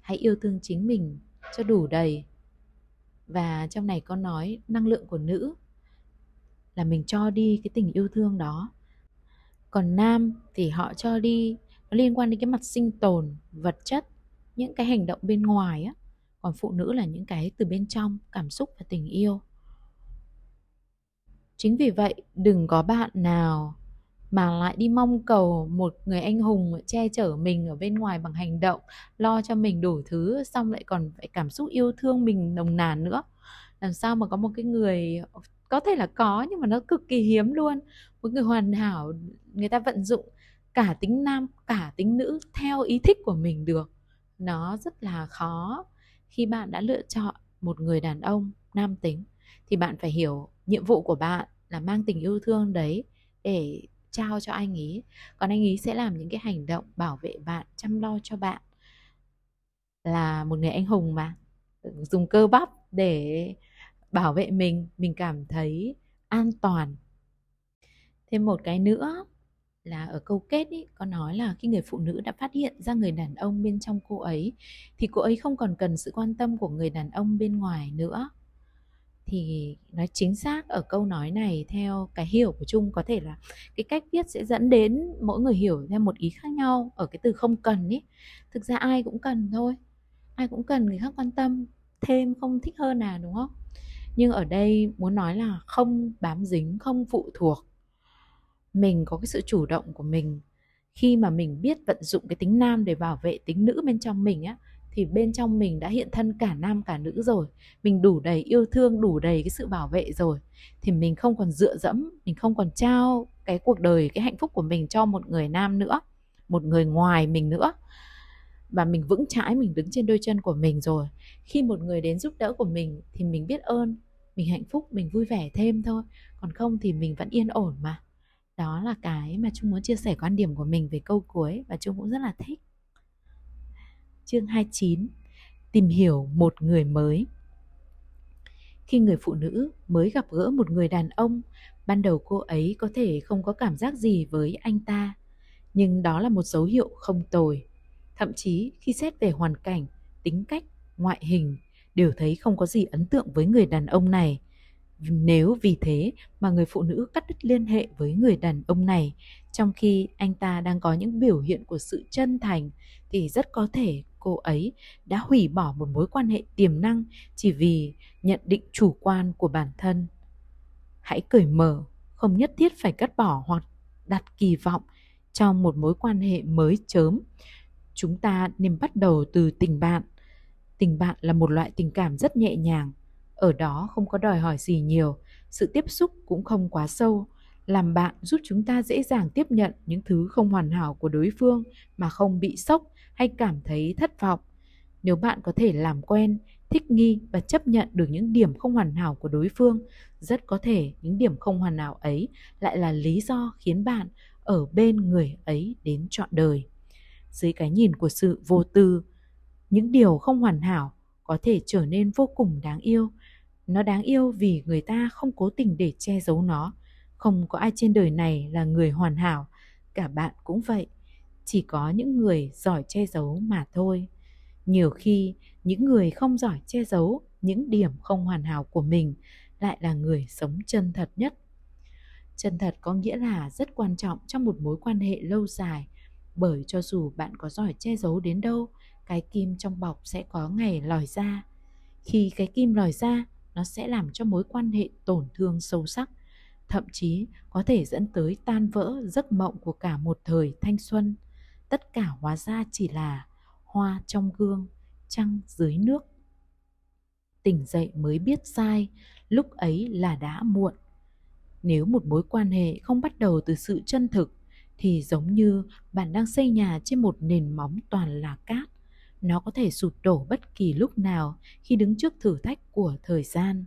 Hãy yêu thương chính mình cho đủ đầy. Và trong này có nói năng lượng của nữ là mình cho đi cái tình yêu thương đó. Còn nam thì họ cho đi, nó liên quan đến cái mặt sinh tồn, vật chất, những cái hành động bên ngoài á. Còn phụ nữ là những cái từ bên trong, cảm xúc và tình yêu. Chính vì vậy, đừng có bạn nào mà lại đi mong cầu một người anh hùng che chở mình ở bên ngoài bằng hành động, lo cho mình đủ thứ, xong lại còn phải cảm xúc yêu thương mình nồng nàn nữa. Làm sao mà có một cái người, có thể là có nhưng mà nó cực kỳ hiếm luôn. Một người hoàn hảo, người ta vận dụng cả tính nam, cả tính nữ theo ý thích của mình được. Nó rất là khó. Khi bạn đã lựa chọn một người đàn ông nam tính, thì bạn phải hiểu nhiệm vụ của bạn là mang tình yêu thương đấy để trao cho anh ấy còn anh ấy sẽ làm những cái hành động bảo vệ bạn chăm lo cho bạn. Là một người anh hùng mà. Dùng cơ bắp để bảo vệ mình mình cảm thấy an toàn. Thêm một cái nữa là ở câu kết ý, có nói là khi người phụ nữ đã phát hiện ra người đàn ông bên trong cô ấy thì cô ấy không còn cần sự quan tâm của người đàn ông bên ngoài nữa thì nói chính xác ở câu nói này theo cái hiểu của chung có thể là cái cách viết sẽ dẫn đến mỗi người hiểu theo một ý khác nhau ở cái từ không cần ý. Thực ra ai cũng cần thôi. Ai cũng cần người khác quan tâm, thêm không thích hơn à đúng không? Nhưng ở đây muốn nói là không bám dính, không phụ thuộc. Mình có cái sự chủ động của mình. Khi mà mình biết vận dụng cái tính nam để bảo vệ tính nữ bên trong mình á thì bên trong mình đã hiện thân cả nam cả nữ rồi. Mình đủ đầy yêu thương, đủ đầy cái sự bảo vệ rồi. Thì mình không còn dựa dẫm, mình không còn trao cái cuộc đời, cái hạnh phúc của mình cho một người nam nữa, một người ngoài mình nữa. Và mình vững chãi, mình đứng trên đôi chân của mình rồi. Khi một người đến giúp đỡ của mình thì mình biết ơn, mình hạnh phúc, mình vui vẻ thêm thôi. Còn không thì mình vẫn yên ổn mà. Đó là cái mà Trung muốn chia sẻ quan điểm của mình về câu cuối và Trung cũng rất là thích chương 29 Tìm hiểu một người mới. Khi người phụ nữ mới gặp gỡ một người đàn ông Ban đầu cô ấy có thể không có cảm giác gì với anh ta Nhưng đó là một dấu hiệu không tồi. Thậm chí khi xét về hoàn cảnh, tính cách, ngoại hình Đều thấy không có gì ấn tượng với người đàn ông này. Nếu vì thế mà người phụ nữ cắt đứt liên hệ với người đàn ông này trong khi anh ta đang có những biểu hiện của sự chân thành thì rất có thể cô ấy đã hủy bỏ một mối quan hệ tiềm năng chỉ vì nhận định chủ quan của bản thân. Hãy cởi mở, không nhất thiết phải cắt bỏ hoặc đặt kỳ vọng trong một mối quan hệ mới chớm. Chúng ta nên bắt đầu từ tình bạn. Tình bạn là một loại tình cảm rất nhẹ nhàng, ở đó không có đòi hỏi gì nhiều, sự tiếp xúc cũng không quá sâu, làm bạn giúp chúng ta dễ dàng tiếp nhận những thứ không hoàn hảo của đối phương mà không bị sốc hay cảm thấy thất vọng. Nếu bạn có thể làm quen, thích nghi và chấp nhận được những điểm không hoàn hảo của đối phương, rất có thể những điểm không hoàn hảo ấy lại là lý do khiến bạn ở bên người ấy đến trọn đời. Dưới cái nhìn của sự vô tư, những điều không hoàn hảo có thể trở nên vô cùng đáng yêu. Nó đáng yêu vì người ta không cố tình để che giấu nó. Không có ai trên đời này là người hoàn hảo, cả bạn cũng vậy chỉ có những người giỏi che giấu mà thôi. Nhiều khi, những người không giỏi che giấu những điểm không hoàn hảo của mình lại là người sống chân thật nhất. Chân thật có nghĩa là rất quan trọng trong một mối quan hệ lâu dài, bởi cho dù bạn có giỏi che giấu đến đâu, cái kim trong bọc sẽ có ngày lòi ra. Khi cái kim lòi ra, nó sẽ làm cho mối quan hệ tổn thương sâu sắc, thậm chí có thể dẫn tới tan vỡ giấc mộng của cả một thời thanh xuân tất cả hóa ra chỉ là hoa trong gương, trăng dưới nước. Tỉnh dậy mới biết sai, lúc ấy là đã muộn. Nếu một mối quan hệ không bắt đầu từ sự chân thực, thì giống như bạn đang xây nhà trên một nền móng toàn là cát. Nó có thể sụp đổ bất kỳ lúc nào khi đứng trước thử thách của thời gian.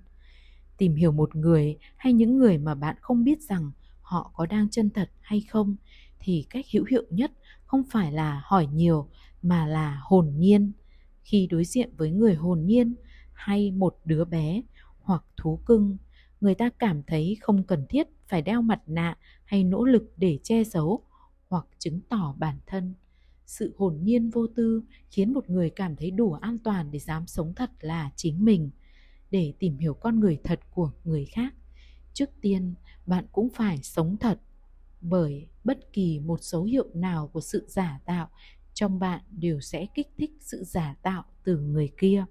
Tìm hiểu một người hay những người mà bạn không biết rằng họ có đang chân thật hay không thì cách hữu hiệu nhất không phải là hỏi nhiều, mà là hồn nhiên. Khi đối diện với người hồn nhiên hay một đứa bé hoặc thú cưng, người ta cảm thấy không cần thiết phải đeo mặt nạ hay nỗ lực để che giấu hoặc chứng tỏ bản thân. Sự hồn nhiên vô tư khiến một người cảm thấy đủ an toàn để dám sống thật là chính mình. Để tìm hiểu con người thật của người khác, trước tiên bạn cũng phải sống thật bởi bất kỳ một dấu hiệu nào của sự giả tạo, trong bạn đều sẽ kích thích sự giả tạo từ người kia.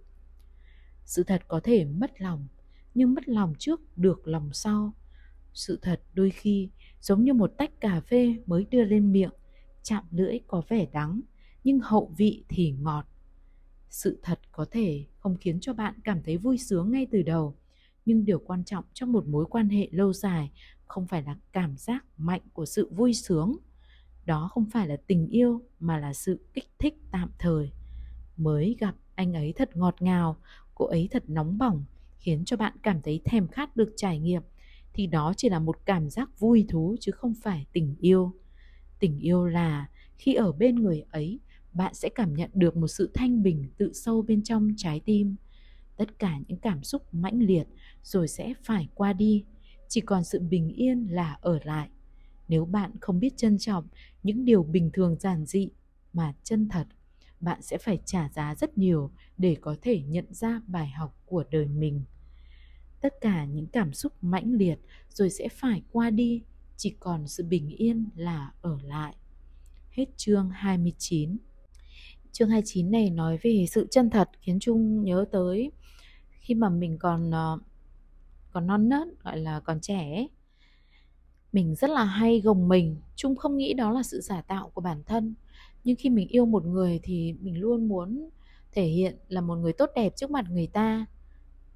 Sự thật có thể mất lòng, nhưng mất lòng trước được lòng sau. Sự thật đôi khi giống như một tách cà phê mới đưa lên miệng, chạm lưỡi có vẻ đắng, nhưng hậu vị thì ngọt. Sự thật có thể không khiến cho bạn cảm thấy vui sướng ngay từ đầu, nhưng điều quan trọng trong một mối quan hệ lâu dài không phải là cảm giác mạnh của sự vui sướng. Đó không phải là tình yêu, mà là sự kích thích tạm thời. Mới gặp anh ấy thật ngọt ngào, cô ấy thật nóng bỏng, khiến cho bạn cảm thấy thèm khát được trải nghiệm. Thì đó chỉ là một cảm giác vui thú, chứ không phải tình yêu. Tình yêu là khi ở bên người ấy, bạn sẽ cảm nhận được một sự thanh bình tự sâu bên trong trái tim. Tất cả những cảm xúc mãnh liệt rồi sẽ phải qua đi chỉ còn sự bình yên là ở lại. Nếu bạn không biết trân trọng những điều bình thường giản dị mà chân thật bạn sẽ phải trả giá rất nhiều để có thể nhận ra bài học của đời mình. Tất cả những cảm xúc mãnh liệt rồi sẽ phải qua đi chỉ còn sự bình yên là ở lại. Hết chương 29 chương 29 này nói về sự chân thật khiến Trung nhớ tới khi mà mình còn uh, còn non nớt, gọi là còn trẻ ấy. mình rất là hay gồng mình Trung không nghĩ đó là sự giả tạo của bản thân. Nhưng khi mình yêu một người thì mình luôn muốn thể hiện là một người tốt đẹp trước mặt người ta.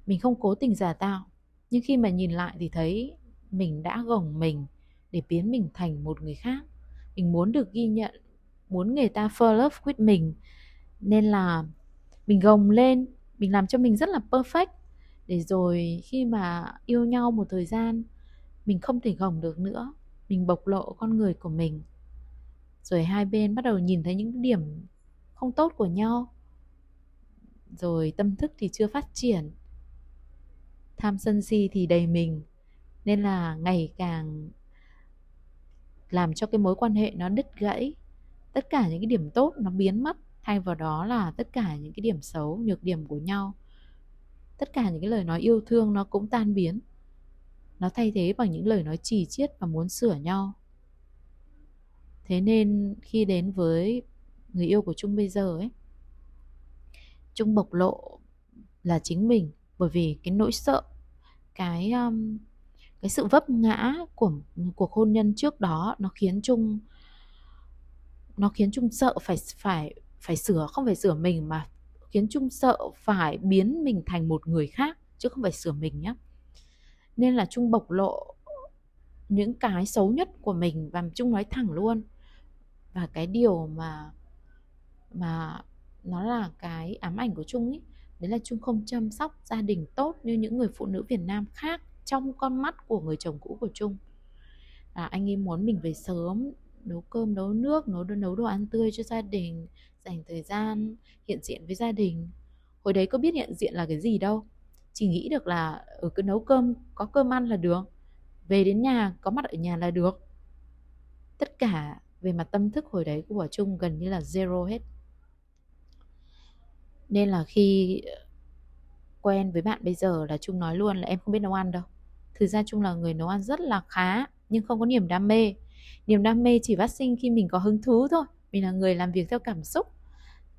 Mình không cố tình giả tạo, nhưng khi mà nhìn lại thì thấy mình đã gồng mình để biến mình thành một người khác. Mình muốn được ghi nhận, muốn người ta fall love with mình. Nên là mình gồng lên, mình làm cho mình rất là perfect để rồi khi mà yêu nhau một thời gian, mình không thể gồng được nữa. Mình bộc lộ con người của mình. Rồi hai bên bắt đầu nhìn thấy những điểm không tốt của nhau. Rồi tâm thức thì chưa phát triển. Tham sân si thì đầy mình. Nên là ngày càng làm cho cái mối quan hệ nó đứt gãy. Tất cả những cái điểm tốt nó biến mất. Thay vào đó là tất cả những cái điểm xấu, nhược điểm của nhau tất cả những cái lời nói yêu thương nó cũng tan biến. Nó thay thế bằng những lời nói chỉ chiết và muốn sửa nhau. Thế nên khi đến với người yêu của trung bây giờ ấy trung bộc lộ là chính mình bởi vì cái nỗi sợ cái um, cái sự vấp ngã của cuộc hôn nhân trước đó nó khiến trung nó khiến trung sợ phải phải phải sửa không phải sửa mình mà khiến trung sợ phải biến mình thành một người khác, chứ không phải sửa mình nhé nên là trung bộc lộ những cái xấu nhất của mình và trung nói thẳng luôn. Và cái điều mà mà nó là cái ám ảnh của trung ấy đấy là trung không chăm sóc gia đình tốt như những người phụ nữ việt nam khác trong con mắt của người chồng cũ của trung. Là anh ấy muốn mình về sớm, nấu cơm, nấu nước, nấu nấu đồ ăn tươi cho gia đình dành thời gian hiện diện với gia đình. Hồi đấy có biết hiện diện là cái gì đâu. Chỉ nghĩ được là ở cứ nấu cơm, có cơm ăn là được. Về đến nhà, có mặt ở nhà là được. Tất cả về mặt tâm thức hồi đấy của Trung gần như là zero hết. Nên là khi ờ, quen với bạn bây giờ là Trung nói luôn là em không biết nấu ăn đâu. Thực ra Trung là người nấu ăn rất là khá, nhưng không có niềm đam mê. Niềm đam mê chỉ phát sinh khi mình có hứng thú thôi. Mình là người làm việc theo cảm xúc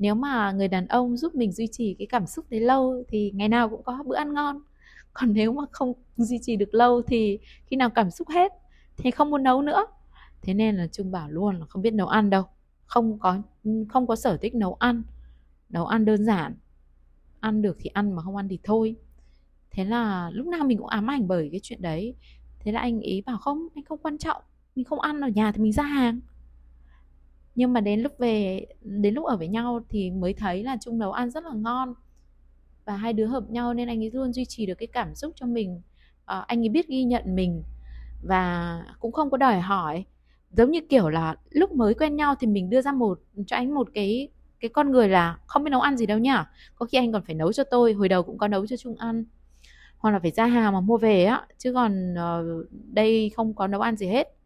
nếu mà người đàn ông giúp mình duy trì cái cảm xúc đấy lâu thì ngày nào cũng có bữa ăn ngon. Còn nếu mà không duy trì được lâu thì khi nào cảm xúc hết thì không muốn nấu nữa. Thế nên là trung bảo luôn là không biết nấu ăn đâu. Không có không có sở thích nấu ăn. Nấu ăn đơn giản. Ăn được thì ăn mà không ăn thì thôi. Thế là lúc nào mình cũng ám ảnh bởi cái chuyện đấy. Thế là anh ý bảo không, anh không quan trọng. Mình không ăn ở nhà thì mình ra hàng nhưng mà đến lúc về đến lúc ở với nhau thì mới thấy là chung nấu ăn rất là ngon. Và hai đứa hợp nhau nên anh ấy luôn duy trì được cái cảm xúc cho mình. À, anh ấy biết ghi nhận mình và cũng không có đòi hỏi. Giống như kiểu là lúc mới quen nhau thì mình đưa ra một cho anh một cái cái con người là không biết nấu ăn gì đâu nhá. Có khi anh còn phải nấu cho tôi hồi đầu cũng có nấu cho chung ăn. Hoặc là phải ra hàng mà mua về á chứ còn uh, đây không có nấu ăn gì hết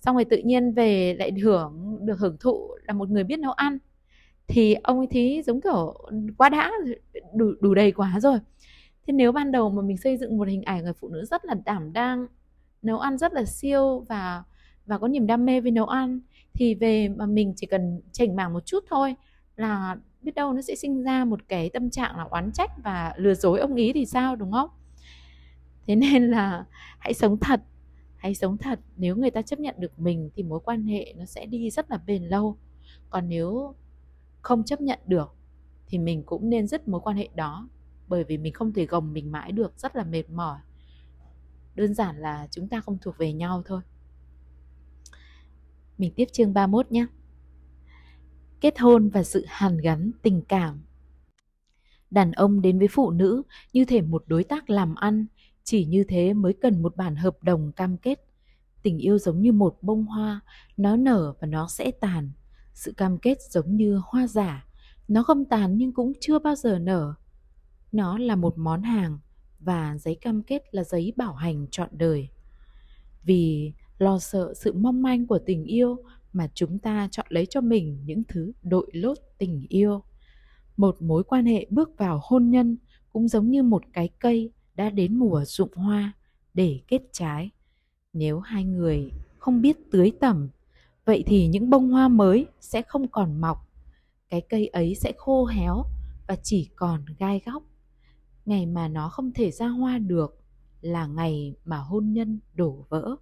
xong rồi tự nhiên về lại hưởng, được hưởng thụ là một người biết nấu ăn. Thì ông ấy thấy giống kiểu quá đã, đủ đủ đầy quá rồi. Thế nếu ban đầu mà mình xây dựng một hình ảnh người phụ nữ rất là đảm đang, nấu ăn rất là siêu và và có niềm đam mê với nấu ăn, thì về mà mình chỉ cần chỉnh mảng một chút thôi là biết đâu nó sẽ sinh ra một cái tâm trạng là oán trách và lừa dối ông ý thì sao, đúng không? Thế nên là hãy sống thật hãy sống thật, nếu người ta chấp nhận được mình thì mối quan hệ nó sẽ đi rất là bền lâu. Còn nếu không chấp nhận được thì mình cũng nên dứt mối quan hệ đó, bởi vì mình không thể gồng mình mãi được, rất là mệt mỏi. Đơn giản là chúng ta không thuộc về nhau thôi. Mình tiếp chương 31 nhé. Kết hôn và sự hàn gắn tình cảm. Đàn ông đến với phụ nữ như thể một đối tác làm ăn chỉ như thế mới cần một bản hợp đồng cam kết. Tình yêu giống như một bông hoa, nó nở và nó sẽ tàn. Sự cam kết giống như hoa giả, nó không tàn nhưng cũng chưa bao giờ nở. Nó là một món hàng và giấy cam kết là giấy bảo hành trọn đời. Vì lo sợ sự mong manh của tình yêu mà chúng ta chọn lấy cho mình những thứ đội lốt tình yêu một mối quan hệ bước vào hôn nhân cũng giống như một cái cây đã đến mùa rụng hoa để kết trái. Nếu hai người không biết tưới tẩm, vậy thì những bông hoa mới sẽ không còn mọc. Cái cây ấy sẽ khô héo và chỉ còn gai góc. Ngày mà nó không thể ra hoa được là ngày mà hôn nhân đổ vỡ.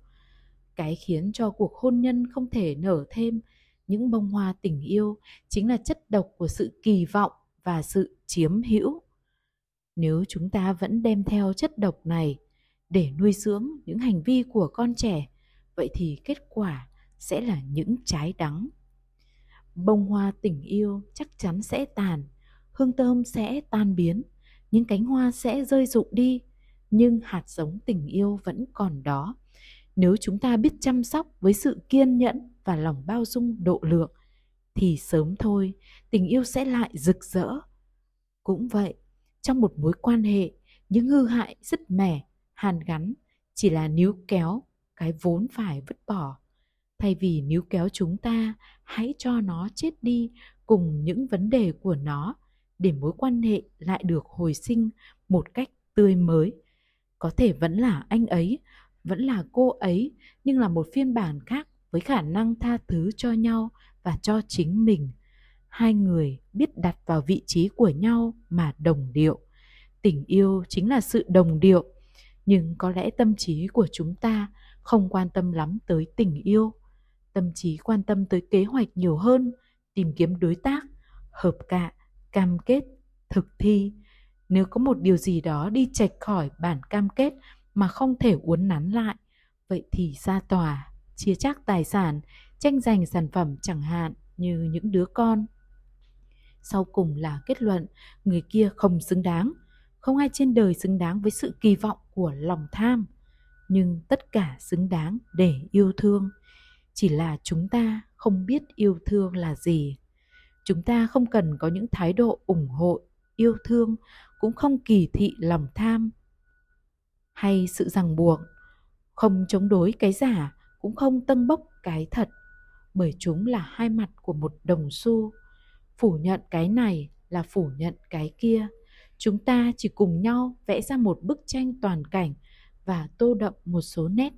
Cái khiến cho cuộc hôn nhân không thể nở thêm những bông hoa tình yêu chính là chất độc của sự kỳ vọng và sự chiếm hữu nếu chúng ta vẫn đem theo chất độc này để nuôi dưỡng những hành vi của con trẻ, vậy thì kết quả sẽ là những trái đắng. Bông hoa tình yêu chắc chắn sẽ tàn, hương thơm sẽ tan biến, những cánh hoa sẽ rơi rụng đi, nhưng hạt giống tình yêu vẫn còn đó. Nếu chúng ta biết chăm sóc với sự kiên nhẫn và lòng bao dung độ lượng, thì sớm thôi, tình yêu sẽ lại rực rỡ. Cũng vậy trong một mối quan hệ những hư hại rất mẻ, hàn gắn, chỉ là níu kéo cái vốn phải vứt bỏ. Thay vì níu kéo chúng ta, hãy cho nó chết đi cùng những vấn đề của nó để mối quan hệ lại được hồi sinh một cách tươi mới. Có thể vẫn là anh ấy, vẫn là cô ấy, nhưng là một phiên bản khác với khả năng tha thứ cho nhau và cho chính mình hai người biết đặt vào vị trí của nhau mà đồng điệu. Tình yêu chính là sự đồng điệu, nhưng có lẽ tâm trí của chúng ta không quan tâm lắm tới tình yêu. Tâm trí quan tâm tới kế hoạch nhiều hơn, tìm kiếm đối tác, hợp cạ, cam kết, thực thi. Nếu có một điều gì đó đi chệch khỏi bản cam kết mà không thể uốn nắn lại, vậy thì ra tòa, chia chác tài sản, tranh giành sản phẩm chẳng hạn như những đứa con sau cùng là kết luận, người kia không xứng đáng. Không ai trên đời xứng đáng với sự kỳ vọng của lòng tham, nhưng tất cả xứng đáng để yêu thương. Chỉ là chúng ta không biết yêu thương là gì. Chúng ta không cần có những thái độ ủng hộ, yêu thương, cũng không kỳ thị lòng tham hay sự ràng buộc. Không chống đối cái giả, cũng không tân bốc cái thật, bởi chúng là hai mặt của một đồng xu phủ nhận cái này là phủ nhận cái kia. Chúng ta chỉ cùng nhau vẽ ra một bức tranh toàn cảnh và tô đậm một số nét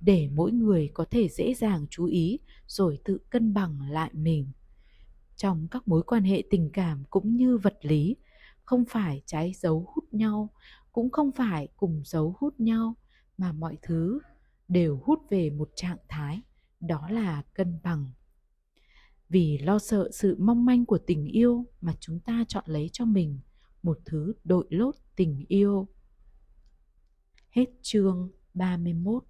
để mỗi người có thể dễ dàng chú ý rồi tự cân bằng lại mình. Trong các mối quan hệ tình cảm cũng như vật lý, không phải trái dấu hút nhau, cũng không phải cùng dấu hút nhau, mà mọi thứ đều hút về một trạng thái, đó là cân bằng vì lo sợ sự mong manh của tình yêu mà chúng ta chọn lấy cho mình một thứ đội lốt tình yêu. Hết chương 31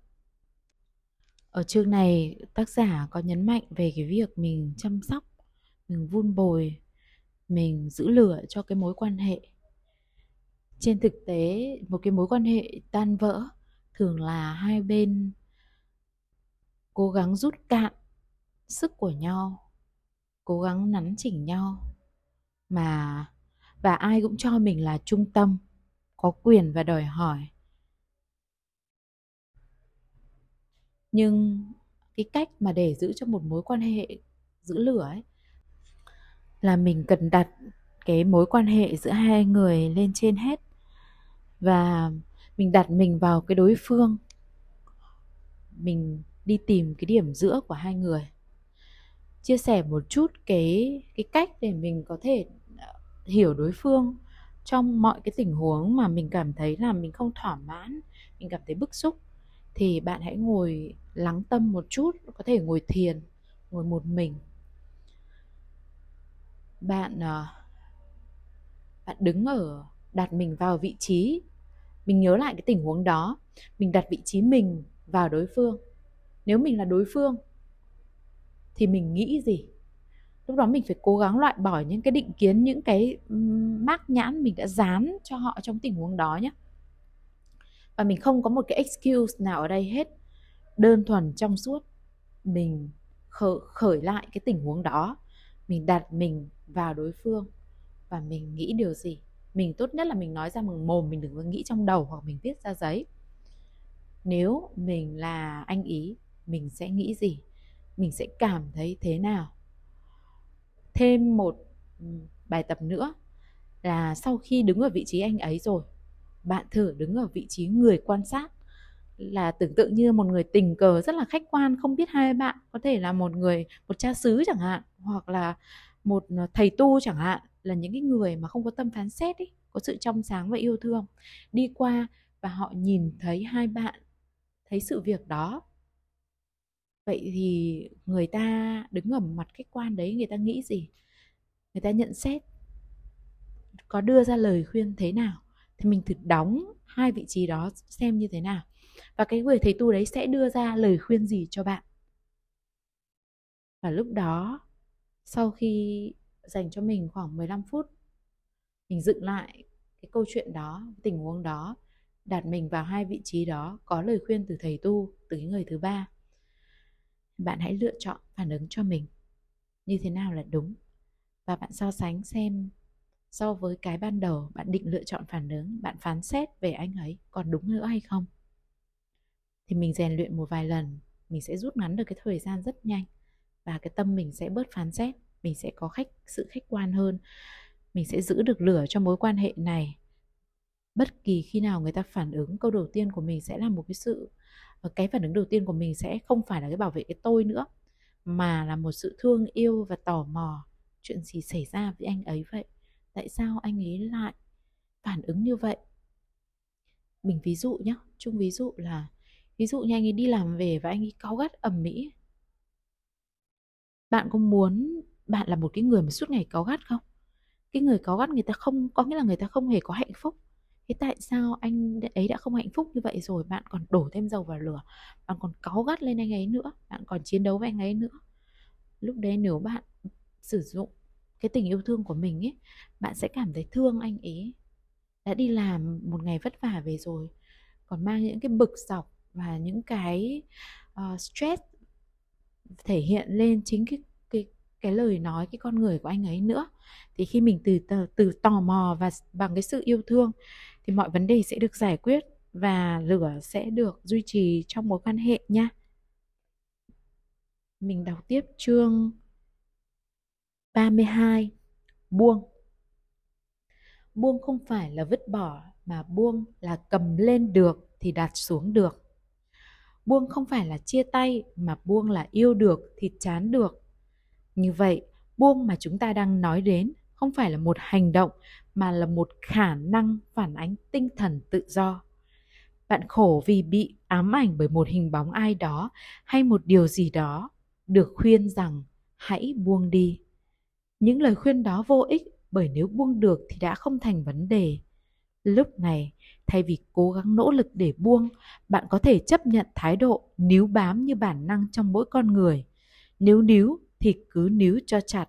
Ở chương này tác giả có nhấn mạnh về cái việc mình chăm sóc, mình vun bồi, mình giữ lửa cho cái mối quan hệ. Trên thực tế, một cái mối quan hệ tan vỡ thường là hai bên cố gắng rút cạn sức của nhau cố gắng nắn chỉnh nhau. Mà, và ai cũng cho mình là trung tâm, có quyền và đòi hỏi. Nhưng cái cách mà để giữ cho một mối quan hệ giữ lửa ấy, là mình cần đặt cái mối quan hệ giữa hai người lên trên hết. Và mình đặt mình vào cái đối phương, mình đi tìm cái điểm giữa của hai người chia sẻ một chút cái cái cách để mình có thể ờ, hiểu đối phương trong mọi cái tình huống mà mình cảm thấy là mình không thỏa mãn, mình cảm thấy bức xúc. Thì bạn hãy ngồi lắng tâm một chút, có thể ngồi thiền, ngồi một mình. Bạn ờ, bạn đứng ở, đặt mình vào vị trí, mình nhớ lại cái tình huống đó, mình đặt vị trí mình vào đối phương. Nếu mình là đối phương thì mình nghĩ gì? Lúc đó mình phải cố gắng loại bỏ những cái định kiến những cái mác nhãn mình đã dán cho họ trong tình huống đó nhé và mình không có một cái excuse nào ở đây hết. Đơn thuần trong suốt mình khởi, khởi lại cái tình huống đó. Mình đặt mình vào đối phương và mình nghĩ điều gì? Mình tốt nhất là mình nói ra bằng mồm mình đừng có nghĩ trong đầu hoặc mình viết ra giấy. Nếu mình là anh ý mình sẽ nghĩ gì? Mình sẽ cảm thấy thế nào? Thêm một ừ, bài tập nữa là sau khi đứng ở vị trí anh ấy rồi bạn thử đứng ở vị trí người quan sát. Là tưởng tượng như một người tình cờ rất là khách quan không biết hai bạn có thể là một người một cha xứ chẳng hạn hoặc là một ờ, thầy tu chẳng hạn là những cái người mà không có tâm phán xét ấy, có sự trong sáng và yêu thương. Đi qua và họ nhìn thấy hai bạn thấy sự việc đó vậy thì người ta đứng ở mặt khách quan đấy, người ta nghĩ gì? Người ta nhận xét, có đưa ra lời khuyên thế nào? Thì mình thử đóng hai vị trí đó xem như thế nào. Và cái người thầy tu đấy sẽ đưa ra lời khuyên gì cho bạn? Và lúc đó, sau khi dành cho mình khoảng 15 phút, mình dựng lại cái câu chuyện đó, tình huống đó, đặt mình vào hai vị trí đó, có lời khuyên từ thầy tu, từ cái người thứ ba bạn hãy lựa chọn phản ứng cho mình. Như thế nào là đúng? Và bạn so sánh xem, so với cái ban đầu, bạn định lựa chọn phản ứng, bạn phán xét về anh ấy còn đúng nữa hay không? Thì mình rèn luyện một vài lần, mình sẽ rút ngắn được cái thời gian rất nhanh và cái tâm mình sẽ bớt phán xét, mình sẽ có khách, sự khách quan hơn. Mình sẽ giữ được lửa cho mối quan hệ này. Bất kỳ khi nào người ta phản ứng, câu đầu tiên của mình sẽ là một cái sự và cái phản ứng đầu tiên của mình sẽ không phải là cái bảo vệ cái tôi nữa, mà là một sự thương yêu và tò mò chuyện gì xảy ra với anh ấy vậy? Tại sao anh ấy lại phản ứng như vậy? Mình ví dụ nhé chung ví dụ là, ví dụ như anh ấy đi làm về và anh ấy cáu gắt ầm mỹ bạn có muốn bạn là một cái người mà suốt ngày cáu gắt không? Cái người cáu gắt người ta không, có nghĩa là người ta không hề có hạnh phúc thế tại sao anh ấy đã không hạnh phúc như vậy rồi? Bạn còn đổ thêm dầu vào lửa bạn còn cáu gắt lên anh ấy nữa bạn còn chiến đấu với anh ấy nữa. Lúc đấy nếu bạn sử dụng cái tình yêu thương của mình ấy bạn sẽ cảm thấy thương anh ấy. Đã đi làm một ngày vất vả về rồi còn mang những cái bực dọc và những cái uh, stress thể hiện lên chính cái cái cái lời nói cái con người của anh ấy nữa. Thì khi mình từ từ, từ tò mò và bằng cái sự yêu thương thì mọi vấn đề sẽ được giải quyết và lửa sẽ được duy trì trong mối quan hệ nha. Mình đọc tiếp chương 32 buông. Buông không phải là vứt bỏ, mà buông là cầm lên được thì đặt xuống được. Buông không phải là chia tay, mà buông là yêu được thì chán được. Như vậy, buông mà chúng ta đang nói đến không phải là một hành động mà là một khả năng phản ánh tinh thần tự do. Bạn khổ vì bị ám ảnh bởi một hình bóng ai đó hay một điều gì đó được khuyên rằng hãy buông đi. Những lời khuyên đó vô ích bởi nếu buông được thì đã không thành vấn đề. Lúc này, thay vì cố gắng nỗ lực để buông, bạn có thể chấp nhận thái độ níu bám như bản năng trong mỗi con người. Nếu níu thì cứ níu cho chặt,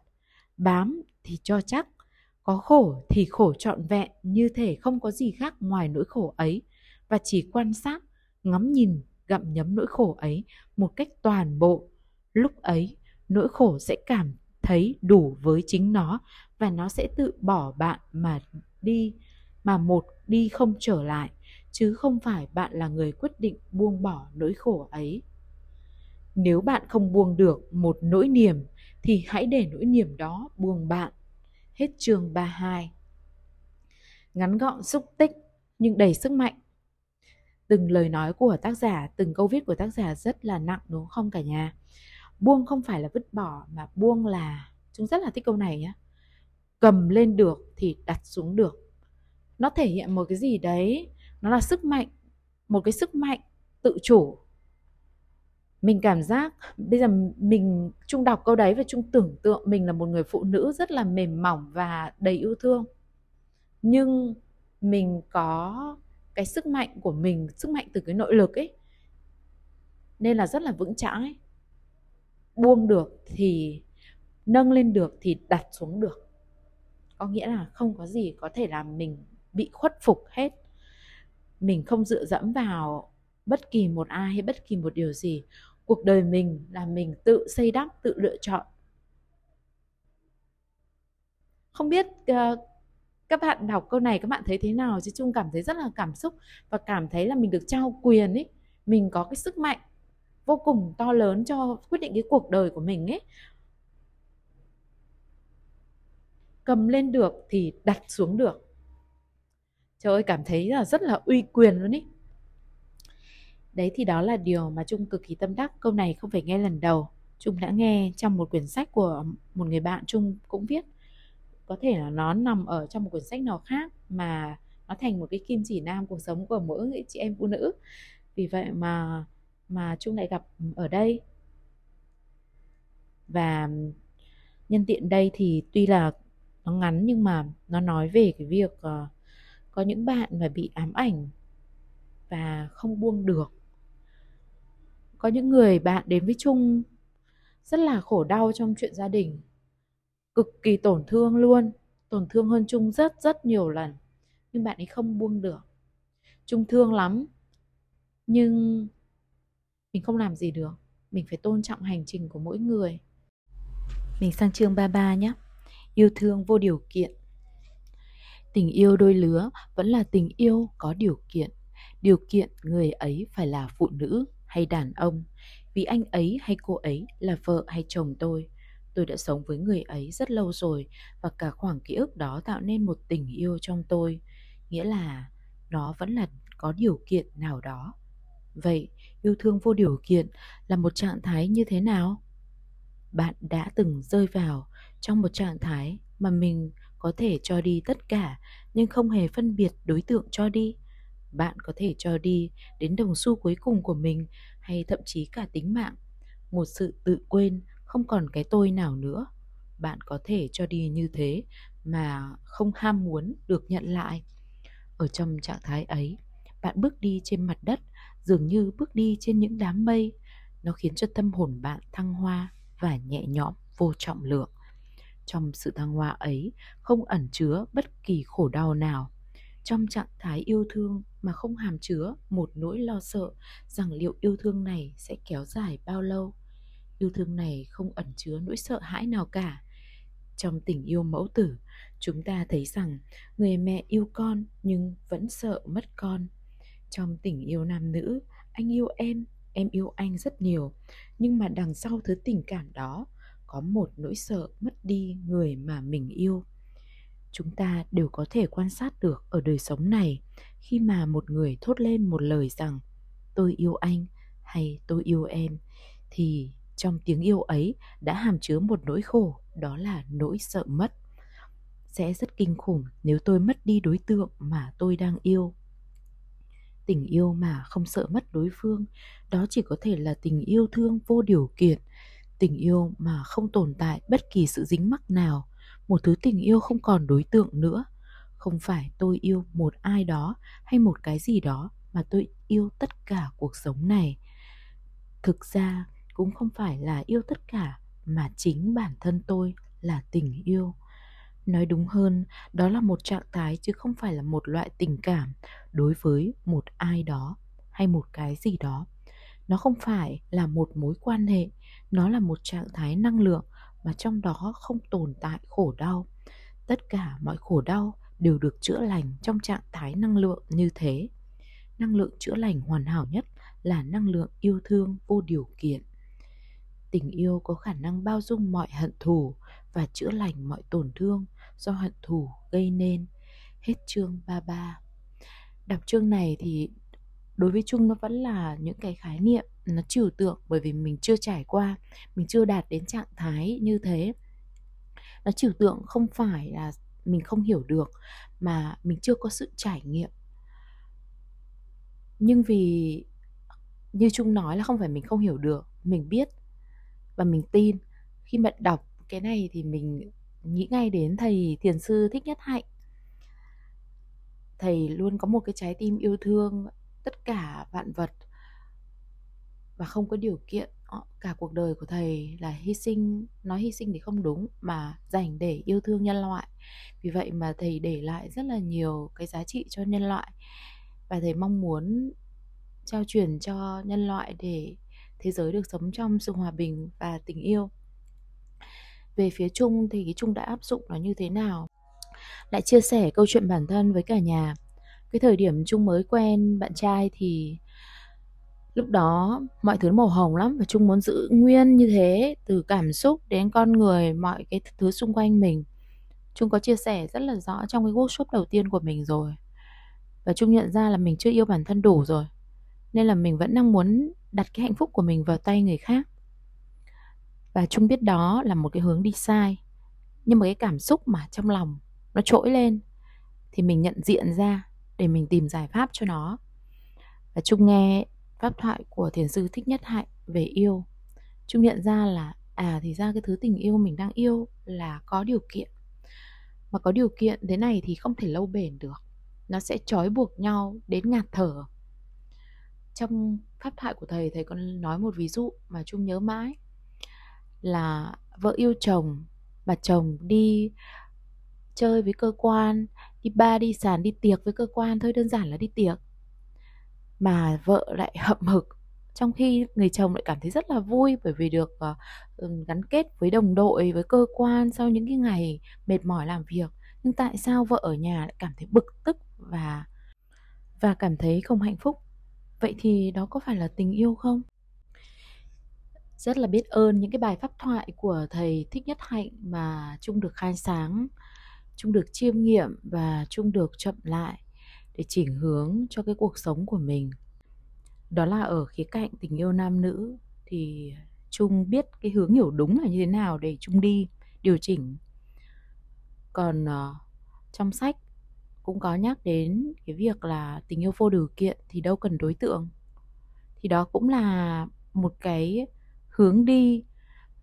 bám thì cho chắc có khổ thì khổ trọn vẹn, như thể không có gì khác ngoài nỗi khổ ấy. Và chỉ quan sát, ngắm nhìn, gặm nhấm nỗi khổ ấy một cách toàn bộ. Lúc ấy, nỗi khổ sẽ cảm thấy đủ với chính nó và nó sẽ tự bỏ bạn mà đi, mà một đi không trở lại, chứ không phải bạn là người quyết định buông bỏ nỗi khổ ấy. Nếu bạn không buông được một nỗi niềm, thì hãy để nỗi niềm đó buông bạn hết chương 32 ngắn gọn, xúc tích, nhưng đầy sức mạnh. Từng lời nói của tác giả, từng câu viết của tác giả rất là nặng, đúng không cả nhà? Buông không phải là vứt bỏ, mà buông là, chúng rất là thích câu này nhé cầm lên được thì đặt xuống được. Nó thể hiện một cái gì đấy, nó là sức mạnh, một cái sức mạnh tự chủ mình cảm giác bây giờ mình trung đọc câu đấy và trung tưởng tượng mình là một người phụ nữ rất là mềm mỏng và đầy yêu thương. Nhưng mình có cái sức mạnh của mình, sức mạnh từ cái nội lực ấy, nên là rất là vững chãi. Buông được thì, nâng lên được thì đặt xuống được. Có nghĩa là không có gì có thể làm mình bị khuất phục hết. Mình không dựa dẫm vào bất kỳ một ai hay bất kỳ một điều gì cuộc đời mình là mình tự xây đắp tự lựa chọn. Không biết uh, các bạn đọc câu này các bạn thấy thế nào? Chứ chung cảm thấy rất là cảm xúc và cảm thấy là mình được trao quyền ấy. Mình có cái sức mạnh vô cùng to lớn cho quyết định cái cuộc đời của mình ấy. Cầm lên được thì đặt xuống được. Trời ơi cảm thấy là rất là uy quyền luôn ý đấy thì đó là điều mà trung cực kỳ tâm đắc câu này không phải nghe lần đầu. Trung đã nghe trong một quyển sách của một người bạn trung cũng viết. Có thể là nó nằm ở trong một quyển sách nào khác mà nó thành một cái kim chỉ nam cuộc sống của mỗi chị em phụ nữ. Vì vậy mà mà trung lại gặp ở đây. Và nhân tiện đây thì tuy là nó ngắn nhưng mà nó nói về cái việc uh, có những bạn mà bị ám ảnh và không buông được có những người bạn đến với chung rất là khổ đau trong chuyện gia đình. Cực kỳ tổn thương luôn. Tổn thương hơn chung rất rất nhiều lần. Nhưng bạn ấy không buông được. Chung thương lắm. Nhưng mình không làm gì được. Mình phải tôn trọng hành trình của mỗi người. Mình sang chương 33 nhé. Yêu thương vô điều kiện. Tình yêu đôi lứa vẫn là tình yêu có điều kiện. Điều kiện người ấy phải là phụ nữ hay đàn ông. Vì anh ấy hay cô ấy là vợ hay chồng tôi. Tôi đã sống với người ấy rất lâu rồi và cả khoảng ký ức đó tạo nên một tình yêu trong tôi. Nghĩa là nó vẫn là có điều kiện nào đó. Vậy, yêu thương vô điều kiện là một trạng thái như thế nào? Bạn đã từng rơi vào trong một trạng thái mà mình có thể cho đi tất cả, nhưng không hề phân biệt đối tượng cho đi bạn có thể cho đi đến đồng xu cuối cùng của mình hay thậm chí cả tính mạng. Một sự tự quên không còn cái tôi nào nữa. Bạn có thể cho đi như thế mà không ham muốn được nhận lại. Ở trong trạng thái ấy, bạn bước đi trên mặt đất dường như bước đi trên những đám mây. Nó khiến cho tâm hồn bạn thăng hoa và nhẹ nhõm, vô trọng lượng. Trong sự thăng hoa ấy, không ẩn chứa bất kỳ khổ đau nào trong trạng thái yêu thương mà không hàm chứa một nỗi lo sợ rằng liệu yêu thương này sẽ kéo dài bao lâu. Yêu thương này không ẩn chứa nỗi sợ hãi nào cả. Trong tình yêu mẫu tử, chúng ta thấy rằng người mẹ yêu con nhưng vẫn sợ mất con. Trong tình yêu nam nữ, anh yêu em em yêu anh rất nhiều, nhưng mà đằng sau thứ tình cảm đó, có một nỗi sợ mất đi người mà mình yêu chúng ta đều có thể quan sát được ở đời sống này khi mà một người thốt lên một lời rằng, tôi yêu anh hay tôi yêu em, thì trong tiếng yêu ấy đã hàm chứa một nỗi khổ, đó là nỗi sợ mất. Sẽ rất kinh khủng nếu tôi mất đi đối tượng mà tôi đang yêu. Tình yêu mà không sợ mất đối phương, đó chỉ có thể là tình yêu thương vô điều kiện, tình yêu mà không tồn tại bất kỳ sự dính mắc nào một thứ tình yêu không còn đối tượng nữa. Không phải tôi yêu một ai đó hay một cái gì đó mà tôi yêu tất cả cuộc sống này. Thực ra cũng không phải là yêu tất cả mà chính bản thân tôi là tình yêu. Nói đúng hơn, đó là một trạng thái chứ không phải là một loại tình cảm đối với một ai đó hay một cái gì đó. Nó không phải là một mối quan hệ, nó là một trạng thái năng lượng mà trong đó không tồn tại khổ đau. Tất cả mọi khổ đau đều được chữa lành trong trạng thái năng lượng như thế. Năng lượng chữa lành hoàn hảo nhất là năng lượng yêu thương vô điều kiện. Tình yêu có khả năng bao dung mọi hận thù và chữa lành mọi tổn thương do hận thù gây nên. Hết chương 33 đọc chương này thì đối với chung nó vẫn là những cái khái niệm nó trừu tượng bởi vì mình chưa trải qua, mình chưa đạt đến trạng thái như thế. Nó trừu tượng không phải là mình không hiểu được, mà mình chưa có sự trải nghiệm. Nhưng vì như trung nói là không phải mình không hiểu được, mình biết và mình tin. Khi mà đọc cái này thì mình nghĩ ngay đến thầy thiền sư thích nhất hạnh. Thầy luôn có một cái trái tim yêu thương, tất cả vạn vật và không có điều kiện ờ, cả cuộc đời của thầy là hy sinh, nói hy sinh thì không đúng mà dành để yêu thương nhân loại. Vì vậy mà thầy để lại rất là nhiều cái giá trị cho nhân loại. Và thầy mong muốn trao truyền cho nhân loại để thế giới được sống trong sự hòa bình và tình yêu. Về phía Trung thì cái Trung đã áp dụng nó như thế nào? Lại chia sẻ câu chuyện bản thân với cả nhà. Cái thời điểm Trung mới quen bạn trai thì lúc đó, mọi thứ màu hồng lắm và Trung muốn giữ nguyên như thế, từ cảm xúc đến con người, mọi cái thứ xung quanh mình. Trung có chia sẻ rất là rõ trong cái workshop đầu tiên của mình rồi. Và Trung nhận ra là mình chưa yêu bản thân đủ rồi, nên là mình vẫn đang muốn đặt cái hạnh phúc của mình vào tay người khác. Và Trung biết đó là một cái hướng đi sai, nhưng mà cái cảm xúc mà trong lòng nó trỗi lên, thì mình nhận diện ra để mình tìm giải pháp cho nó. Và Trung nghe pháp thoại của thiền sư Thích Nhất Hạnh về yêu. Trung nhận ra là à thì ra cái thứ tình yêu mình đang yêu là có điều kiện. Mà có điều kiện thế này thì không thể lâu bền được. Nó sẽ trói buộc nhau đến ngạt thở. Trong pháp thoại của thầy thầy còn nói một ví dụ mà Trung nhớ mãi, là vợ yêu chồng mà chồng đi chơi với cơ quan, đi ba đi sàn, đi tiệc với cơ quan, thôi đơn giản là đi tiệc mà vợ lại hậm hực. Trong khi người chồng lại cảm thấy rất là vui bởi vì được uh, gắn kết với đồng đội với cơ quan sau những cái ngày mệt mỏi làm việc. Nhưng tại sao vợ ở nhà lại cảm thấy bực tức và và cảm thấy không hạnh phúc? Vậy thì đó có phải là tình yêu không? Rất là biết ơn những cái bài pháp thoại của thầy thích nhất hạnh mà trung được khai sáng trung được chiêm nghiệm và trung được chậm lại để chỉnh hướng cho cái cuộc sống của mình. Đó là ở khía cạnh tình yêu nam nữ thì trung biết cái hướng hiểu đúng là như thế nào để trung đi điều chỉnh. Còn uh, trong sách cũng có nhắc đến cái việc là tình yêu vô điều kiện thì đâu cần đối tượng. Thì đó cũng là một cái hướng đi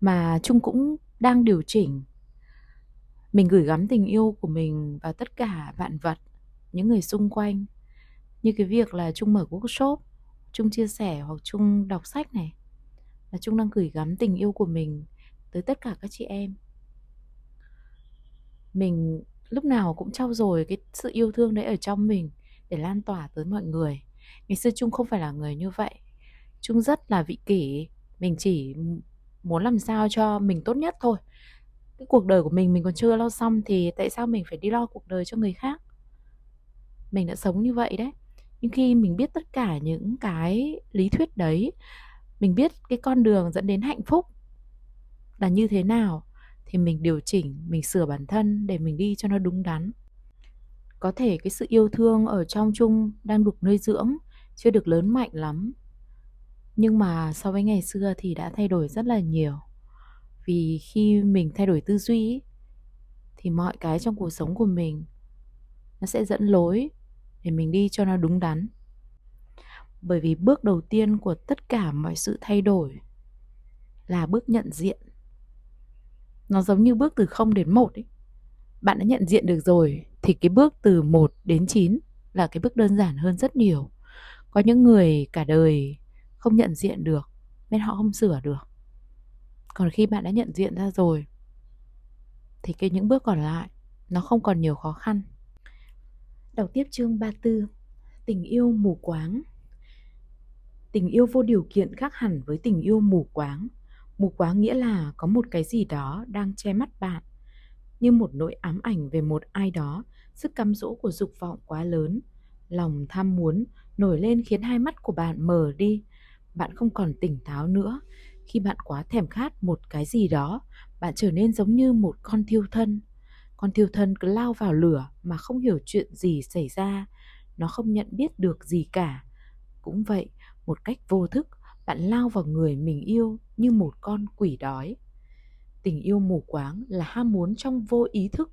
mà trung cũng đang điều chỉnh. Mình gửi gắm tình yêu của mình vào tất cả vạn vật những người xung quanh, như cái việc là trung mở workshop, trung chia sẻ hoặc trung đọc sách này, là trung đang gửi gắm tình yêu của mình tới tất cả các chị em. Mình lúc nào cũng trau dồi cái sự yêu thương đấy ở trong mình để lan tỏa tới mọi người. Ngày xưa trung không phải là người như vậy. Trung rất là vị kỷ, mình chỉ muốn làm sao cho mình tốt nhất thôi. Cái cuộc đời của mình mình còn chưa lo xong thì tại sao mình phải đi lo cuộc đời cho người khác? Mình đã sống như vậy đấy. Nhưng khi mình biết tất cả những cái lý thuyết đấy, mình biết cái con đường dẫn đến hạnh phúc là như thế nào, thì mình điều chỉnh, mình sửa bản thân để mình đi cho nó đúng đắn. Có thể cái sự yêu thương ở trong chung đang được nuôi dưỡng, chưa được lớn mạnh lắm. Nhưng mà so với ngày xưa thì đã thay đổi rất là nhiều. Vì khi mình thay đổi tư duy, thì mọi cái trong cuộc sống của mình nó sẽ dẫn lối để mình đi cho nó đúng đắn bởi vì bước đầu tiên của tất cả mọi sự thay đổi là bước nhận diện nó giống như bước từ 0 đến 1 ấy. Bạn đã nhận diện được rồi thì cái bước từ 1 đến 9 là cái bước đơn giản hơn rất nhiều. Có những người cả đời không nhận diện được, nên họ không sửa được. Còn khi bạn đã nhận diện ra rồi thì cái những bước còn lại nó không còn nhiều khó khăn. Đọc tiếp chương 34 Tình yêu mù quáng. Tình yêu vô điều kiện khác hẳn với tình yêu mù quáng. Mù quáng nghĩa là có một cái gì đó đang che mắt bạn. Như một nỗi ám ảnh về một ai đó, sức căm dỗ của dục vọng quá lớn. Lòng tham muốn nổi lên khiến hai mắt của bạn mờ đi. Bạn không còn tỉnh táo nữa. Khi bạn quá thèm khát một cái gì đó, bạn trở nên giống như một con thiêu thân con thiêu thân cứ lao vào lửa mà không hiểu chuyện gì xảy ra. Nó không nhận biết được gì cả. Cũng vậy, một cách vô thức, bạn lao vào người mình yêu như một con quỷ đói. Tình yêu mù quáng là ham muốn trong vô ý thức.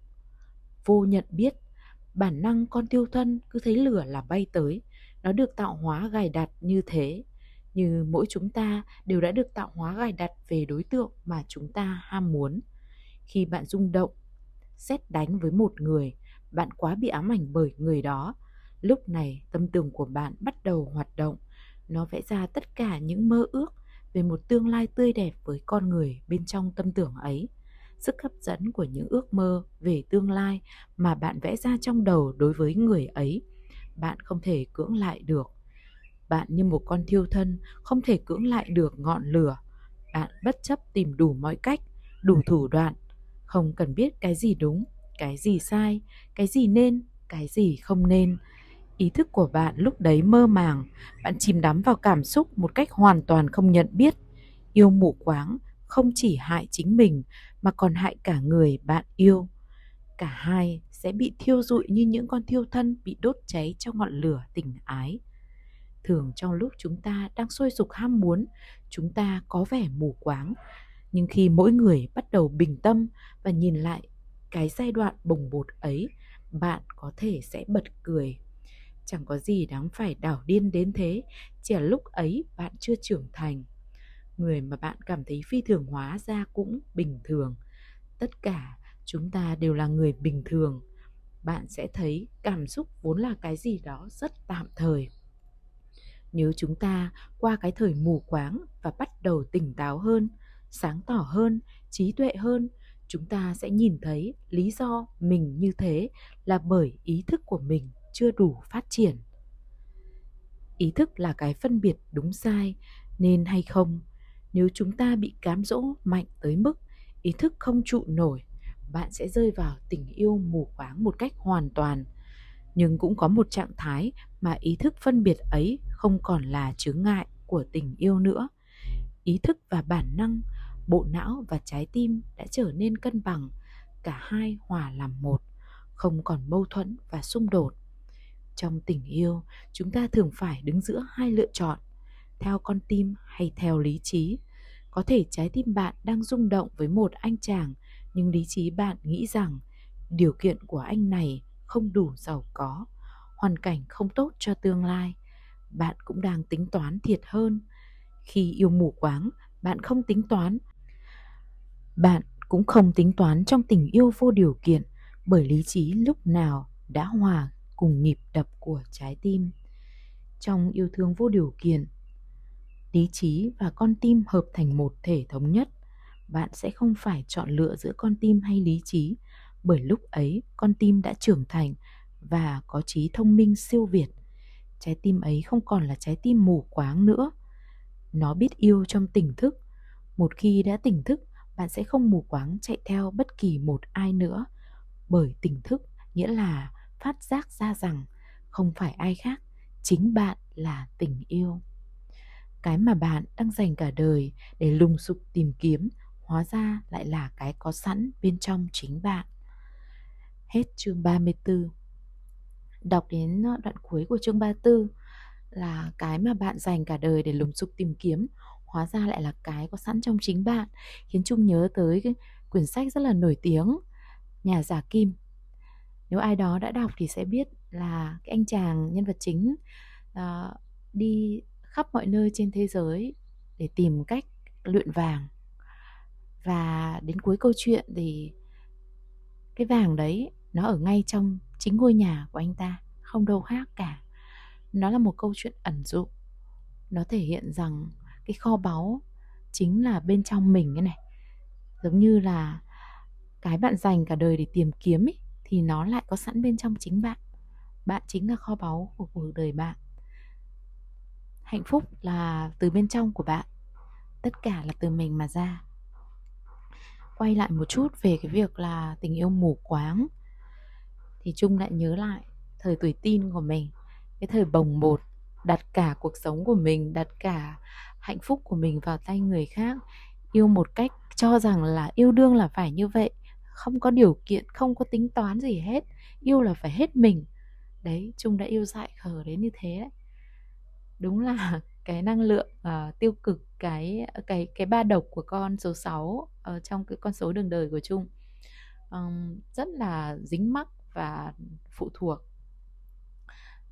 Vô nhận biết, bản năng con tiêu thân cứ thấy lửa là bay tới. Nó được tạo hóa gài đặt như thế. Như mỗi chúng ta đều đã được tạo hóa gài đặt về đối tượng mà chúng ta ham muốn. Khi bạn rung động xét đánh với một người. Bạn quá bị ám ảnh bởi người đó. Lúc này, tâm tưởng của bạn bắt đầu hoạt động. Nó vẽ ra tất cả những mơ ước về một tương lai tươi đẹp với con người bên trong tâm tưởng ấy. Sức hấp dẫn của những ước mơ về tương lai mà bạn vẽ ra trong đầu đối với người ấy, bạn không thể cưỡng lại được. Bạn như một con thiêu thân, không thể cưỡng lại được ngọn lửa. Bạn bất chấp tìm đủ mọi cách, đủ thủ đoạn không cần biết cái gì đúng, cái gì sai, cái gì nên, cái gì không nên. Ý thức của bạn lúc đấy mơ màng, bạn chìm đắm vào cảm xúc một cách hoàn toàn không nhận biết. Yêu mù quáng không chỉ hại chính mình mà còn hại cả người bạn yêu. Cả hai sẽ bị thiêu rụi như những con thiêu thân bị đốt cháy trong ngọn lửa tình ái. Thường trong lúc chúng ta đang sôi sục ham muốn, chúng ta có vẻ mù quáng nhưng khi mỗi người bắt đầu bình tâm và nhìn lại cái giai đoạn bồng bột ấy, bạn có thể sẽ bật cười. Chẳng có gì đáng phải đảo điên đến thế, chỉ là lúc ấy bạn chưa trưởng thành. Người mà bạn cảm thấy phi thường hóa ra cũng bình thường. Tất cả chúng ta đều là người bình thường. Bạn sẽ thấy cảm xúc vốn là cái gì đó rất tạm thời. Nếu chúng ta qua cái thời mù quáng và bắt đầu tỉnh táo hơn sáng tỏ hơn, trí tuệ hơn, chúng ta sẽ nhìn thấy lý do mình như thế là bởi ý thức của mình chưa đủ phát triển. Ý thức là cái phân biệt đúng sai, nên hay không? Nếu chúng ta bị cám dỗ mạnh tới mức ý thức không trụ nổi, bạn sẽ rơi vào tình yêu mù quáng một cách hoàn toàn. Nhưng cũng có một trạng thái mà ý thức phân biệt ấy không còn là chướng ngại của tình yêu nữa. Ý thức và bản năng bộ não và trái tim đã trở nên cân bằng, cả hai hòa làm một, không còn mâu thuẫn và xung đột. Trong tình yêu, chúng ta thường phải đứng giữa hai lựa chọn, theo con tim hay theo lý trí. Có thể trái tim bạn đang rung động với một anh chàng, nhưng lý trí bạn nghĩ rằng điều kiện của anh này không đủ giàu có, hoàn cảnh không tốt cho tương lai. Bạn cũng đang tính toán thiệt hơn. Khi yêu mù quáng, bạn không tính toán bạn cũng không tính toán trong tình yêu vô điều kiện, bởi lý trí lúc nào đã hòa cùng nhịp đập của trái tim. Trong yêu thương vô điều kiện, lý trí và con tim hợp thành một thể thống nhất. Bạn sẽ không phải chọn lựa giữa con tim hay lý trí, bởi lúc ấy con tim đã trưởng thành và có trí thông minh siêu việt. Trái tim ấy không còn là trái tim mù quáng nữa. Nó biết yêu trong tỉnh thức. Một khi đã tỉnh thức bạn sẽ không mù quáng chạy theo bất kỳ một ai nữa bởi tỉnh thức nghĩa là phát giác ra rằng không phải ai khác, chính bạn là tình yêu cái mà bạn đang dành cả đời để lùng sục tìm kiếm hóa ra lại là cái có sẵn bên trong chính bạn. Hết chương 34. Đọc đến đoạn cuối của chương 34 là cái mà bạn dành cả đời để lùng sục tìm kiếm hóa ra lại là cái có sẵn trong chính bạn khiến Trung nhớ tới cái quyển sách rất là nổi tiếng Nhà giả Kim. Nếu ai đó đã đọc thì sẽ biết là cái anh chàng nhân vật chính uh, đi khắp mọi nơi trên thế giới để tìm cách luyện vàng. Và đến cuối câu chuyện thì cái vàng đấy nó ở ngay trong chính ngôi nhà của anh ta không đâu khác cả. Nó là một câu chuyện ẩn dụ nó thể hiện rằng cái kho báu chính là bên trong mình cái này. Giống như là cái bạn dành cả đời để tìm kiếm ấy, thì nó lại có sẵn bên trong chính bạn. Bạn chính là kho báu của cuộc đời bạn. Hạnh phúc là từ bên trong của bạn tất cả là từ mình mà ra. Quay lại một chút về cái việc là tình yêu mù quáng thì trung lại nhớ lại thời tuổi tin của mình cái thời bồng bột đặt cả cuộc sống của mình đặt cả hạnh phúc của mình vào tay người khác. Yêu một cách cho rằng là yêu đương là phải như vậy không có điều kiện không có tính toán gì hết yêu là phải hết mình. Đấy trung đã yêu dại khờ đến như thế đấy. Đúng là cái năng lượng uh, tiêu cực cái cái cái ba độc của con số 6 ở trong cái con số đường đời của Trung um, rất là dính mắc và phụ thuộc.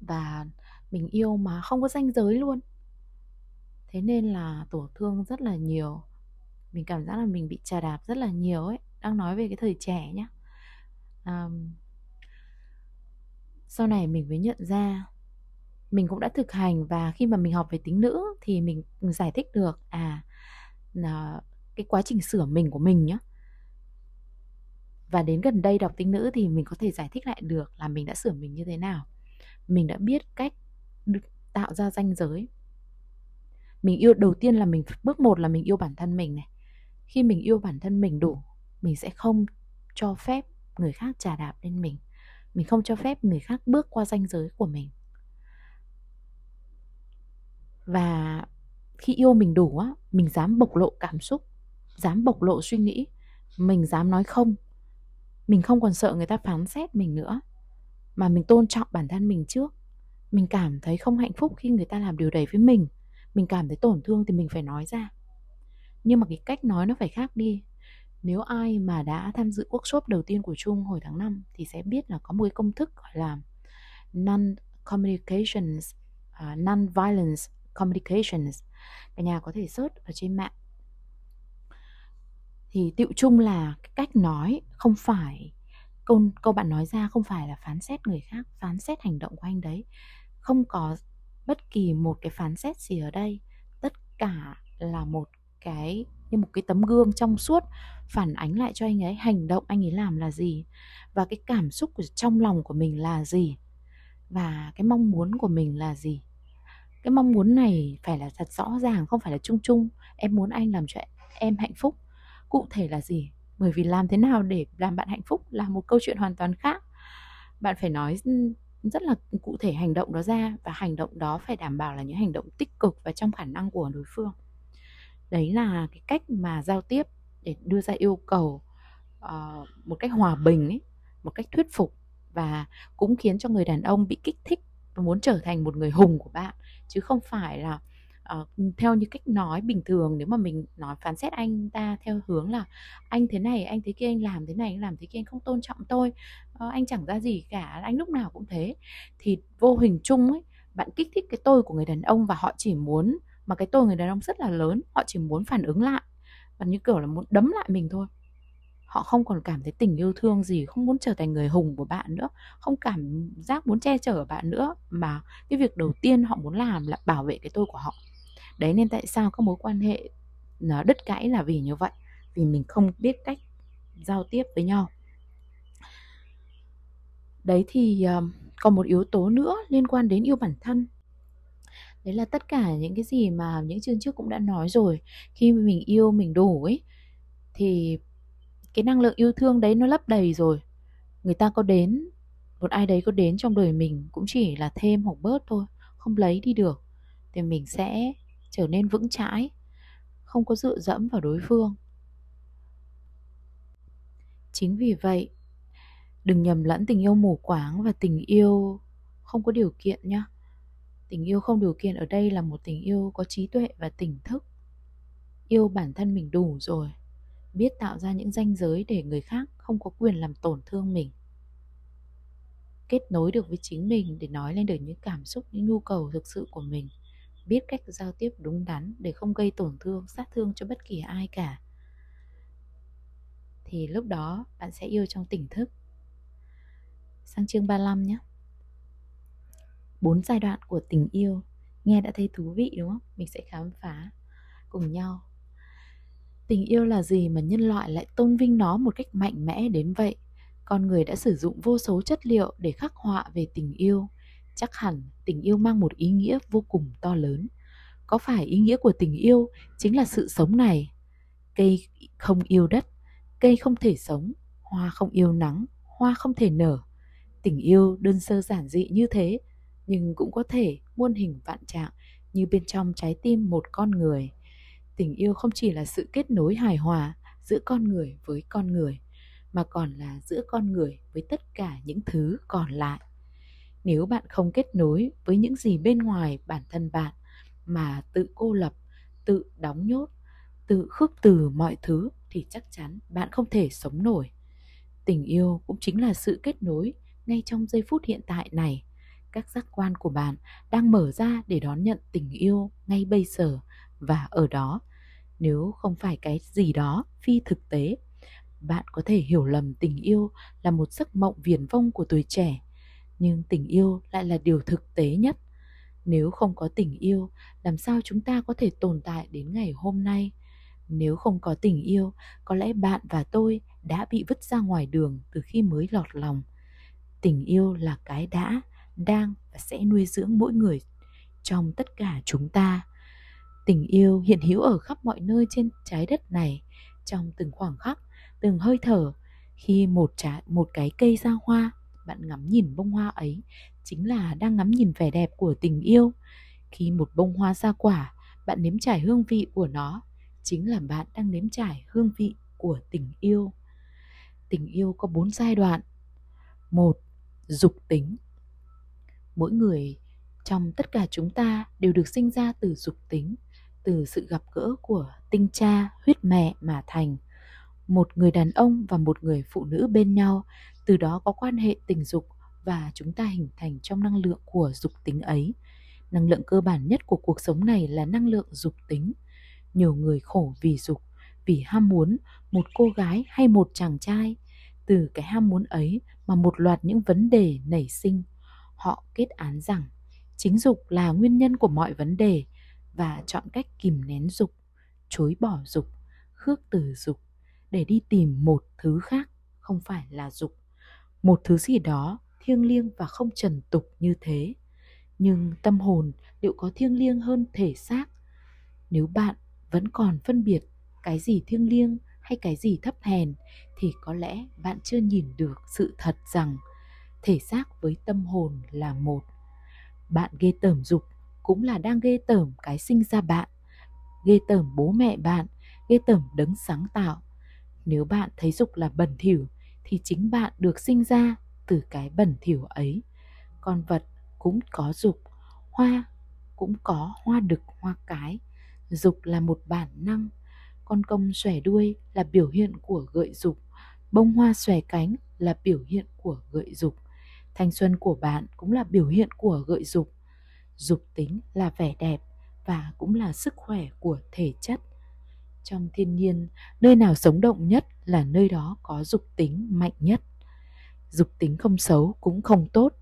Và mình yêu mà không có danh giới luôn thế nên là tổn thương rất là nhiều. Mình cảm giác là mình bị trà đạp rất là nhiều ấy đang nói về cái thời trẻ nhá. Um, sau này mình mới nhận ra mình cũng đã thực hành và khi mà mình học về tính nữ thì mình giải thích được à là cái quá trình sửa mình của mình nhá. Và đến gần đây đọc tính nữ thì mình có thể giải thích lại được là mình đã sửa mình như thế nào. Mình đã biết cách tạo ra ranh giới mình yêu, đầu tiên là mình, bước một là mình yêu bản thân mình này. Khi mình yêu bản thân mình đủ, mình sẽ không cho phép người khác trà đạp lên mình. Mình không cho phép người khác bước qua ranh giới của mình. Và khi yêu mình đủ á, mình dám bộc lộ cảm xúc, dám bộc lộ suy nghĩ, mình dám nói không. Mình không còn sợ người ta phán xét mình nữa, mà mình tôn trọng bản thân mình trước. Mình cảm thấy không hạnh phúc khi người ta làm điều đấy với mình mình cảm thấy tổn thương thì mình phải nói ra. Nhưng mà cái cách nói nó phải khác đi. Nếu ai mà đã tham dự workshop đầu tiên của Trung hồi tháng 5 thì sẽ biết là có một cái công thức gọi là non communications uh, à, non violence communications. Cả nhà có thể search ở trên mạng. Thì tiệu chung là cái cách nói không phải câu câu bạn nói ra không phải là phán xét người khác phán xét hành động của anh đấy. Không có bất kỳ một cái phán xét gì ở đây, tất cả là một cái, như một cái tấm gương trong suốt, phản ánh lại cho anh ấy hành động anh ấy làm là gì và cái cảm xúc của, trong lòng của mình là gì và cái mong muốn của mình là gì. Cái mong muốn này phải là thật rõ ràng, không phải là chung chung. Em muốn anh làm cho em hạnh phúc. Cụ thể là gì? Bởi vì làm thế nào để làm bạn hạnh phúc là một câu chuyện hoàn toàn khác. Bạn phải nói rất là cụ thể hành động đó ra và hành động đó phải đảm bảo là những hành động tích cực và trong khả năng của đối phương. Đấy là cái cách mà giao tiếp để đưa ra yêu cầu uh, một cách hòa bình ấy, một cách thuyết phục và cũng khiến cho người đàn ông bị kích thích và muốn trở thành một người hùng của bạn chứ không phải là uh, theo như cách nói bình thường nếu mà mình nói phán xét anh ta theo hướng là anh thế này anh thế kia anh làm thế này anh làm thế kia anh không tôn trọng tôi uh, anh chẳng ra gì cả anh lúc nào cũng thế. Thì vô hình chung ấy bạn kích thích cái tôi của người đàn ông và họ chỉ muốn mà cái tôi người đàn ông rất là lớn họ chỉ muốn phản ứng lại và như kiểu là muốn đấm lại mình thôi. Họ không còn cảm thấy tình yêu thương gì không muốn trở thành người hùng của bạn nữa không cảm giác muốn che chở bạn nữa mà cái việc đầu tiên họ muốn làm là bảo vệ cái tôi của họ đấy, nên tại sao các mối quan hệ nó đứt gãy là vì như vậy? Vì mình không biết cách giao tiếp với nhau. Đấy thì ờ, còn một yếu tố nữa liên quan đến yêu bản thân. Đấy là tất cả những cái gì mà những chương trước cũng đã nói rồi. Khi mình yêu, mình đủ ấy, thì cái năng lượng yêu thương đấy nó lấp đầy rồi. Người ta có đến, một ai đấy có đến trong đời mình cũng chỉ là thêm hoặc bớt thôi, không lấy đi được. Thì mình sẽ trở nên vững chãi, không có dựa dẫm vào đối phương. Chính vì vậy, đừng nhầm lẫn tình yêu mù quáng và tình yêu không có điều kiện nhé tình yêu không điều kiện ở đây là một tình yêu có trí tuệ và tỉnh thức. Yêu bản thân mình đủ rồi, biết tạo ra những ranh giới để người khác không có quyền làm tổn thương mình. Kết nối được với chính mình để nói lên được những cảm xúc, những nhu cầu thực sự của mình biết cách giao tiếp đúng đắn để không gây tổn thương, sát thương cho bất kỳ ai cả. Thì lúc đó, bạn sẽ yêu trong tỉnh thức. Sang chương 35 nhé. Bốn giai đoạn của tình yêu, nghe đã thấy thú vị, đúng không? Mình sẽ khám phá cùng nhau. Tình yêu là gì mà nhân loại lại tôn vinh nó một cách mạnh mẽ đến vậy? Con người đã sử dụng vô số chất liệu để khắc họa về tình yêu chắc hẳn tình yêu mang một ý nghĩa vô cùng to lớn. Có phải ý nghĩa của tình yêu chính là sự sống này? Cây không yêu đất, cây không thể sống, hoa không yêu nắng, hoa không thể nở. Tình yêu đơn sơ giản dị như thế, nhưng cũng có thể muôn hình vạn trạng như bên trong trái tim một con người. Tình yêu không chỉ là sự kết nối hài hòa giữa con người với con người, mà còn là giữa con người với tất cả những thứ còn lại nếu bạn không kết nối với những gì bên ngoài bản thân bạn mà tự cô lập, tự đóng nhốt, tự khước từ mọi thứ thì chắc chắn bạn không thể sống nổi. Tình yêu cũng chính là sự kết nối ngay trong giây phút hiện tại này. Các giác quan của bạn đang mở ra để đón nhận tình yêu ngay bây giờ và ở đó. Nếu không phải cái gì đó phi thực tế, bạn có thể hiểu lầm tình yêu là một giấc mộng viển vông của tuổi trẻ nhưng tình yêu lại là điều thực tế nhất. Nếu không có tình yêu, làm sao chúng ta có thể tồn tại đến ngày hôm nay? Nếu không có tình yêu, có lẽ bạn và tôi đã bị vứt ra ngoài đường từ khi mới lọt lòng. Tình yêu là cái đã, đang và sẽ nuôi dưỡng mỗi người trong tất cả chúng ta. Tình yêu hiện hữu ở khắp mọi nơi trên trái đất này. Trong từng khoảng khắc, từng hơi thở, khi một trái, một cái cây ra hoa bạn ngắm nhìn bông hoa ấy chính là đang ngắm nhìn vẻ đẹp của tình yêu. Khi một bông hoa ra quả, bạn nếm trải hương vị của nó chính là bạn đang nếm trải hương vị của tình yêu. Tình yêu có bốn giai đoạn. Một, dục tính. Mỗi người trong tất cả chúng ta đều được sinh ra từ dục tính, từ sự gặp gỡ của tinh cha, huyết mẹ mà thành. Một người đàn ông và một người phụ nữ bên nhau từ đó có quan hệ tình dục và chúng ta hình thành trong năng lượng của dục tính ấy. Năng lượng cơ bản nhất của cuộc sống này là năng lượng dục tính. Nhiều người khổ vì dục, vì ham muốn, một cô gái hay một chàng trai. Từ cái ham muốn ấy mà một loạt những vấn đề nảy sinh. Họ kết án rằng chính dục là nguyên nhân của mọi vấn đề và chọn cách kìm nén dục, chối bỏ dục, khước từ dục để đi tìm một thứ khác, không phải là dục một thứ gì đó thiêng liêng và không trần tục như thế. Nhưng tâm hồn liệu có thiêng liêng hơn thể xác? Nếu bạn vẫn còn phân biệt cái gì thiêng liêng hay cái gì thấp hèn, thì có lẽ bạn chưa nhìn được sự thật rằng thể xác với tâm hồn là một. Bạn ghê tởm dục cũng là đang ghê tởm cái sinh ra bạn, ghê tởm bố mẹ bạn, ghê tởm đấng sáng tạo. Nếu bạn thấy dục là bẩn thỉu thì chính bạn được sinh ra từ cái bẩn thỉu ấy. Con vật cũng có dục, hoa cũng có hoa đực, hoa cái. Dục là một bản năng. Con công xòe đuôi là biểu hiện của gợi dục. Bông hoa xòe cánh là biểu hiện của gợi dục. Thanh xuân của bạn cũng là biểu hiện của gợi dục. Dục tính là vẻ đẹp và cũng là sức khỏe của thể chất trong thiên nhiên, nơi nào sống động nhất là nơi đó có dục tính mạnh nhất. Dục tính không xấu cũng không tốt,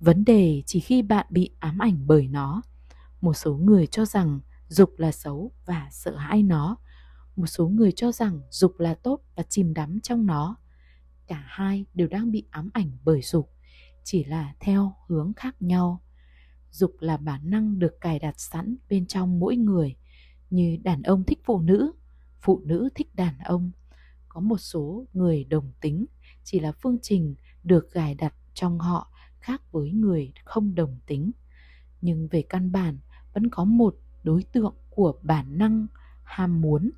vấn đề chỉ khi bạn bị ám ảnh bởi nó. Một số người cho rằng dục là xấu và sợ hãi nó. Một số người cho rằng dục là tốt và chìm đắm trong nó. Cả hai đều đang bị ám ảnh bởi dục, chỉ là theo hướng khác nhau. Dục là bản năng được cài đặt sẵn bên trong mỗi người, như đàn ông thích phụ nữ phụ nữ thích đàn ông. Có một số người đồng tính, chỉ là phương trình được gài đặt trong họ khác với người không đồng tính. Nhưng về căn bản, vẫn có một đối tượng của bản năng ham muốn.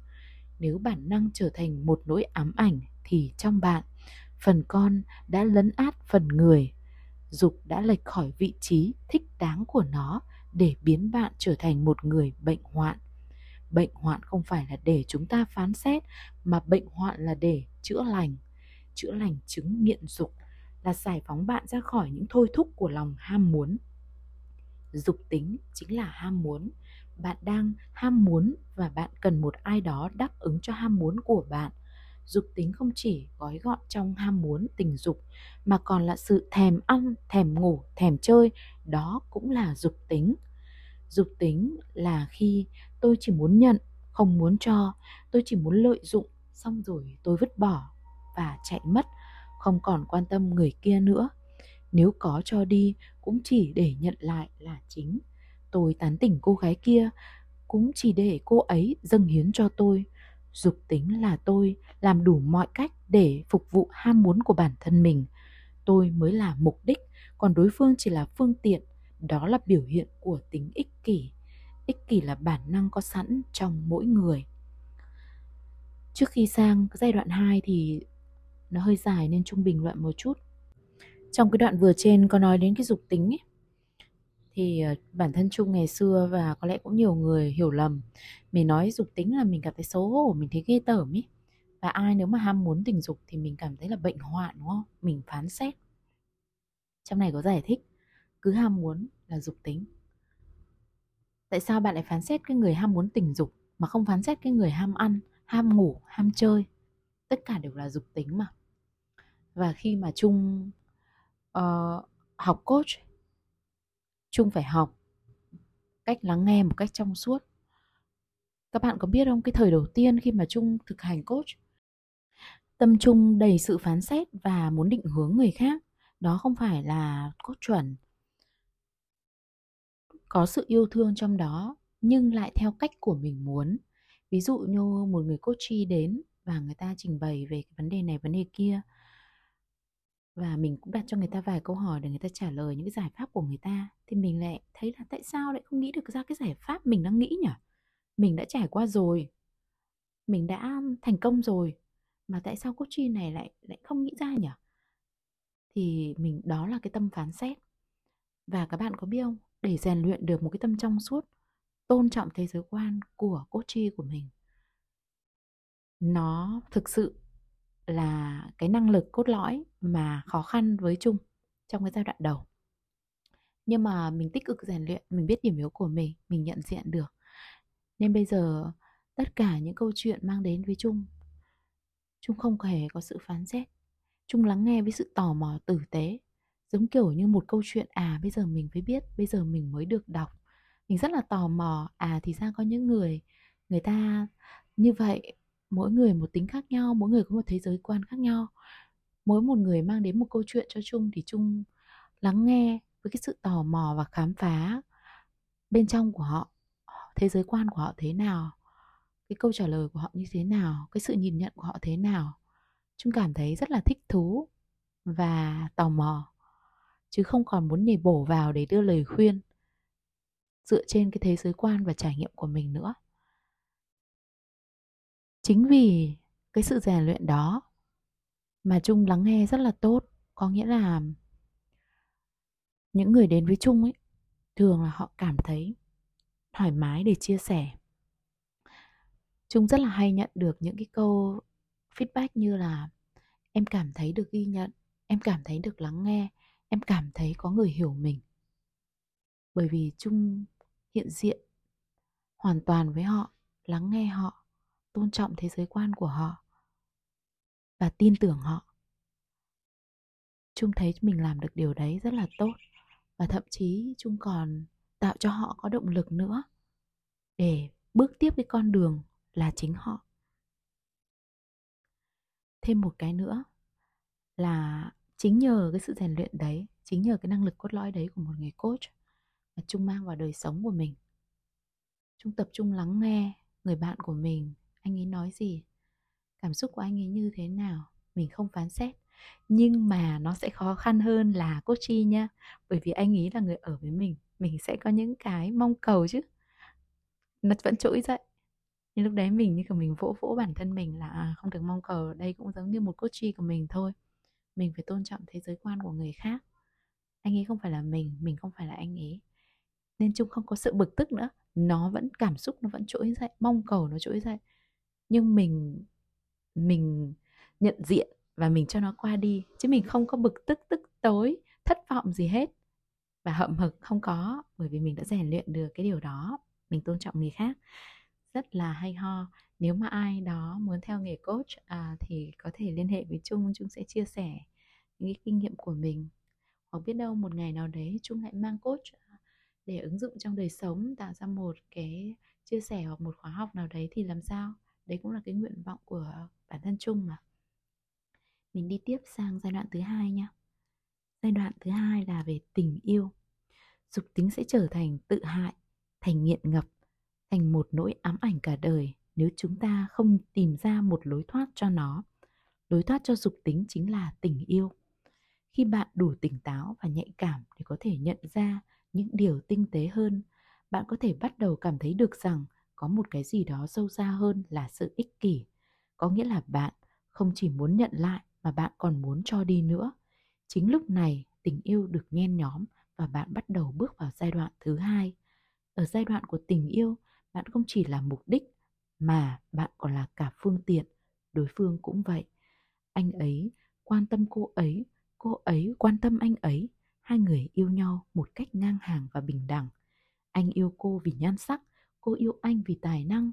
Nếu bản năng trở thành một nỗi ám ảnh thì trong bạn, phần con đã lấn át phần người. Dục đã lệch khỏi vị trí thích đáng của nó để biến bạn trở thành một người bệnh hoạn bệnh hoạn không phải là để chúng ta phán xét, mà bệnh hoạn là để chữa lành. Chữa lành chứng nghiện dục là giải phóng bạn ra khỏi những thôi thúc của lòng ham muốn. Dục tính chính là ham muốn. Bạn đang ham muốn và bạn cần một ai đó đáp ứng cho ham muốn của bạn. Dục tính không chỉ gói gọn trong ham muốn tình dục, mà còn là sự thèm ăn, thèm ngủ, thèm chơi. Đó cũng là dục tính dục tính là khi tôi chỉ muốn nhận, không muốn cho, tôi chỉ muốn lợi dụng, xong rồi tôi vứt bỏ và chạy mất, không còn quan tâm người kia nữa. Nếu có cho đi, cũng chỉ để nhận lại là chính. Tôi tán tỉnh cô gái kia, cũng chỉ để cô ấy dâng hiến cho tôi. Dục tính là tôi làm đủ mọi cách để phục vụ ham muốn của bản thân mình. Tôi mới là mục đích, còn đối phương chỉ là phương tiện đó là biểu hiện của tính ích kỷ. Ích kỷ là bản năng có sẵn trong mỗi người. Trước khi sang giai đoạn 2 thì nó hơi dài nên trung bình luận một chút. Trong cái đoạn vừa trên có nói đến cái dục tính ấy, thì ờ, bản thân chung ngày xưa và có lẽ cũng nhiều người hiểu lầm. Mình nói dục tính là mình cảm thấy xấu hổ, mình thấy ghê tởm ý. Và ai nếu mà ham muốn tình dục thì mình cảm thấy là bệnh hoạn, đúng không? Mình phán xét. Trong này có giải thích. Cứ ham muốn là dục tính. Tại sao bạn lại phán xét cái người ham muốn tình dục mà không phán xét cái người ham ăn ham ngủ ham chơi? Tất cả đều là dục tính mà. Và khi mà chung uh, ờ, học coach chung phải học cách lắng nghe một cách trong suốt. Các bạn có biết không? Cái thời đầu tiên khi mà chung thực hành coach tâm trung đầy sự phán xét và muốn định hướng người khác đó không phải là coach chuẩn có sự yêu thương trong đó, nhưng lại theo cách của mình muốn. Ví dụ như một người coach đến và người ta trình bày về cái vấn đề này, vấn đề kia, và mình cũng đặt cho người ta vài câu hỏi để người ta trả lời những cái giải pháp của người ta, thì mình lại thấy là tại sao lại không nghĩ được ra cái giải pháp mình đang nghĩ nhỉ? Mình đã trải qua rồi, mình đã thành công rồi, mà tại sao coach này lại lại không nghĩ ra nhỉ? Thì mình, đó là cái tâm phán xét. Và các bạn có biết không? Để rèn luyện được một cái tâm trong suốt, tôn trọng thế giới quan của coaching của mình. Nó thực sự là cái năng lực cốt lõi mà khó khăn với chung trong cái giai đoạn đầu. Nhưng mà mình tích cực rèn luyện, mình biết điểm yếu của mình mình nhận diện được. Nên bây giờ tất cả những câu chuyện mang đến với chung chung không hề có sự phán xét. Chung lắng nghe với sự tò mò tử tế giống kiểu như một câu chuyện à bây giờ mình mới biết, bây giờ mình mới được đọc. Mình rất là tò mò à thì ra có những người người ta như vậy, mỗi người một tính khác nhau, mỗi người có một thế giới quan khác nhau. Mỗi một người mang đến một câu chuyện cho chung thì chung lắng nghe với cái sự tò mò và khám phá bên trong của họ, thế giới quan của họ thế nào, cái câu trả lời của họ như thế nào, cái sự nhìn nhận của họ thế nào. Chung cảm thấy rất là thích thú và tò mò chứ không còn muốn nhảy bổ vào để đưa lời khuyên dựa trên cái thế giới quan và trải nghiệm của mình nữa. Chính vì cái sự rèn luyện đó mà trung lắng nghe rất là tốt, có nghĩa là những người đến với trung ấy, thường là họ cảm thấy thoải mái để chia sẻ. Trung rất là hay nhận được những cái câu feedback như là, em cảm thấy được ghi nhận, em cảm thấy được lắng nghe em cảm thấy có người hiểu mình. Bởi vì trung hiện diện hoàn toàn với họ, lắng nghe họ, tôn trọng thế giới quan của họ và tin tưởng họ. Trung thấy mình làm được điều đấy rất là tốt và thậm chí trung còn tạo cho họ có động lực nữa để bước tiếp cái con đường là chính họ. Thêm một cái nữa là chính nhờ cái sự rèn luyện đấy chính nhờ cái năng lực cốt lõi đấy của một người coach mà trung mang vào đời sống của mình. Trung tập trung lắng nghe người bạn của mình anh ấy nói gì cảm xúc của anh ấy như thế nào mình không phán xét. Nhưng mà nó sẽ khó khăn hơn là coachy nha bởi vì anh ấy là người ở với mình mình sẽ có những cái mong cầu chứ. Nó vẫn trỗi dậy. Nhưng lúc đấy mình như kiểu mình vỗ vỗ bản thân mình là à, không được mong cầu đây cũng giống như một coachy của mình thôi mình phải tôn trọng thế giới quan của người khác. Anh ấy không phải là mình mình không phải là anh ấy. Nên chung không có sự bực tức nữa. Nó vẫn cảm xúc nó vẫn trỗi dậy, mong cầu nó trỗi dậy. Nhưng mình mình nhận diện và mình cho nó qua đi, chứ mình không có bực tức tức tối, thất vọng gì hết. Và hậm hực không có, bởi vì mình đã rèn luyện được cái điều đó. Mình tôn trọng người khác rất là hay ho. Nếu mà ai đó muốn theo nghề coach à, thì có thể liên hệ với Trung Trung sẽ chia sẻ những kinh nghiệm của mình. Hoặc biết đâu một ngày nào đấy Trung lại mang coach à, để ứng dụng trong đời sống tạo ra một cái chia sẻ hoặc một khóa học nào đấy thì làm sao? Đấy cũng là cái nguyện vọng của bản thân Trung mà. Mình đi tiếp sang giai đoạn thứ hai nha. Giai đoạn thứ hai là về tình yêu. Dục tính sẽ trở thành tự hại thành nghiện ngập thành một nỗi ám ảnh cả đời nếu chúng ta không tìm ra một lối thoát cho nó. Lối thoát cho dục tính chính là tình yêu. Khi bạn đủ tỉnh táo và nhạy cảm để có thể nhận ra những điều tinh tế hơn, bạn có thể bắt đầu cảm thấy được rằng có một cái gì đó sâu xa hơn là sự ích kỷ. Có nghĩa là bạn không chỉ muốn nhận lại mà bạn còn muốn cho đi nữa. Chính lúc này, tình yêu được nhen nhóm và bạn bắt đầu bước vào giai đoạn thứ hai. Ở giai đoạn của tình yêu bạn không chỉ là mục đích mà bạn còn là cả phương tiện, đối phương cũng vậy. Anh ấy quan tâm cô ấy cô ấy quan tâm anh ấy. Hai người yêu nhau một cách ngang hàng và bình đẳng. Anh yêu cô vì nhan sắc, cô yêu anh vì tài năng.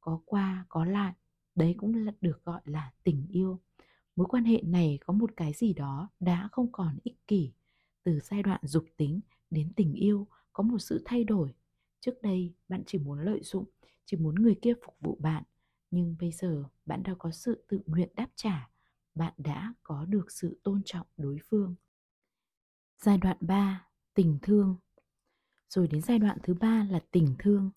Có qua, có lại, đấy cũng là được gọi là tình yêu. Mối quan hệ này có một cái gì đó đã không còn ích kỷ. Từ giai đoạn dục tính đến tình yêu, có một sự thay đổi trước đây, bạn chỉ muốn lợi dụng, chỉ muốn người kia phục vụ bạn. Nhưng bây giờ, bạn đã có sự tự nguyện đáp trả. Bạn đã có được sự tôn trọng đối phương. Giai đoạn 3 tình thương. Rồi đến giai đoạn thứ ba là tình thương.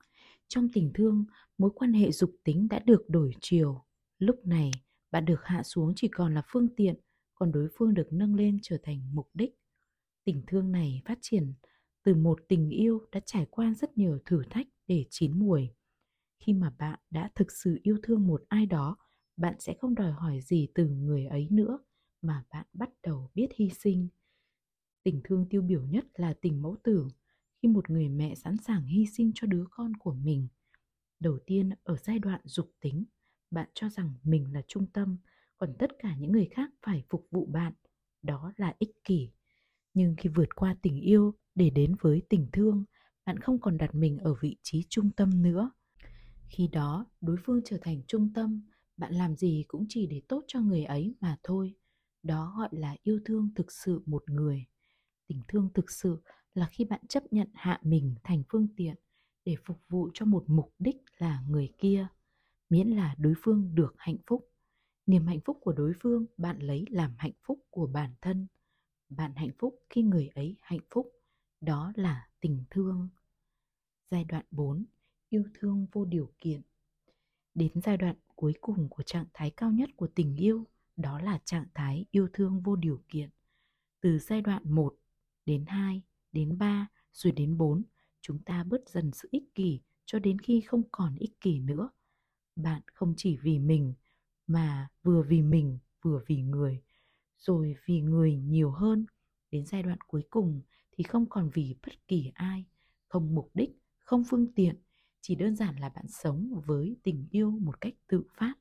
Trong tình thương, mối quan hệ dục tính đã được đổi chiều. Lúc này, bạn được hạ xuống chỉ còn là phương tiện, còn đối phương được nâng lên trở thành mục đích. Tình thương này phát triển từ một tình yêu đã trải qua rất nhiều thử thách để chín mùi. Khi mà bạn đã thực sự yêu thương một ai đó, bạn sẽ không đòi hỏi gì từ người ấy nữa mà bạn bắt đầu biết hy sinh. Tình thương tiêu biểu nhất là tình mẫu tử, khi một người mẹ sẵn sàng hy sinh cho đứa con của mình. Đầu tiên ở giai đoạn dục tính, bạn cho rằng mình là trung tâm, còn tất cả những người khác phải phục vụ bạn. Đó là ích kỷ. Nhưng khi vượt qua tình yêu để đến với tình thương, bạn không còn đặt mình ở vị trí trung tâm nữa. Khi đó, đối phương trở thành trung tâm, bạn làm gì cũng chỉ để tốt cho người ấy mà thôi. Đó gọi là yêu thương thực sự một người. Tình thương thực sự là khi bạn chấp nhận hạ mình thành phương tiện để phục vụ cho một mục đích là người kia, miễn là đối phương được hạnh phúc. Niềm hạnh phúc của đối phương bạn lấy làm hạnh phúc của bản thân. Bạn hạnh phúc khi người ấy hạnh phúc. Đó là tình thương. Giai đoạn 4. Yêu thương vô điều kiện. Đến giai đoạn cuối cùng của trạng thái cao nhất của tình yêu, đó là trạng thái yêu thương vô điều kiện. Từ giai đoạn 1 đến 2 đến 3 rồi đến 4, chúng ta bớt dần sự ích kỷ cho đến khi không còn ích kỷ nữa. Bạn không chỉ vì mình mà vừa vì mình vừa vì người, rồi vì người nhiều hơn. Đến giai đoạn cuối cùng thì không còn vì bất kỳ ai, không mục đích, không phương tiện, chỉ đơn giản là bạn sống với tình yêu một cách tự phát,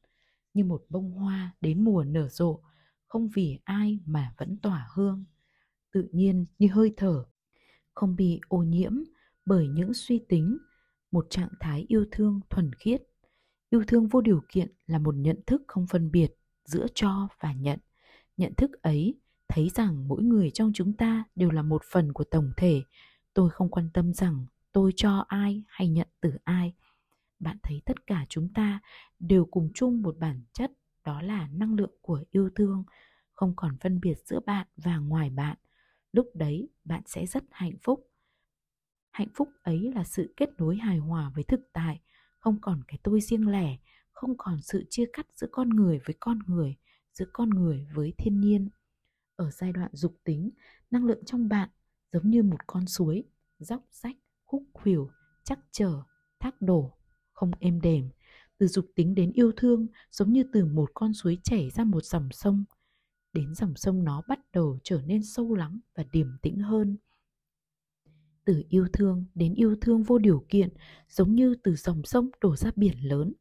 như một bông hoa đến mùa nở rộ, không vì ai mà vẫn tỏa hương. Tự nhiên như hơi thở không bị ô nhiễm bởi những suy tính, một trạng thái yêu thương thuần khiết. Yêu thương vô điều kiện là một nhận thức không phân biệt giữa cho và nhận. Nhận thức ấy thấy rằng mỗi người trong chúng ta đều là một phần của tổng thể. Tôi không quan tâm rằng tôi cho ai hay nhận từ ai. Bạn thấy tất cả chúng ta đều cùng chung một bản chất, đó là năng lượng của yêu thương, không còn phân biệt giữa bạn và ngoài bạn lúc đấy bạn sẽ rất hạnh phúc hạnh phúc ấy là sự kết nối hài hòa với thực tại không còn cái tôi riêng lẻ không còn sự chia cắt giữa con người với con người giữa con người với thiên nhiên. Ở giai đoạn dục tính, năng lượng trong bạn giống như một con suối, dốc rách, khúc khuỷu chắc trở, thác đổ, không êm đềm. Từ dục tính đến yêu thương giống như từ một con suối chảy ra một dòng sông. Đến dòng sông nó bắt đầu trở nên sâu lắng và điềm tĩnh hơn. Từ yêu thương đến yêu thương vô điều kiện giống như từ dòng sông đổ ra biển lớn.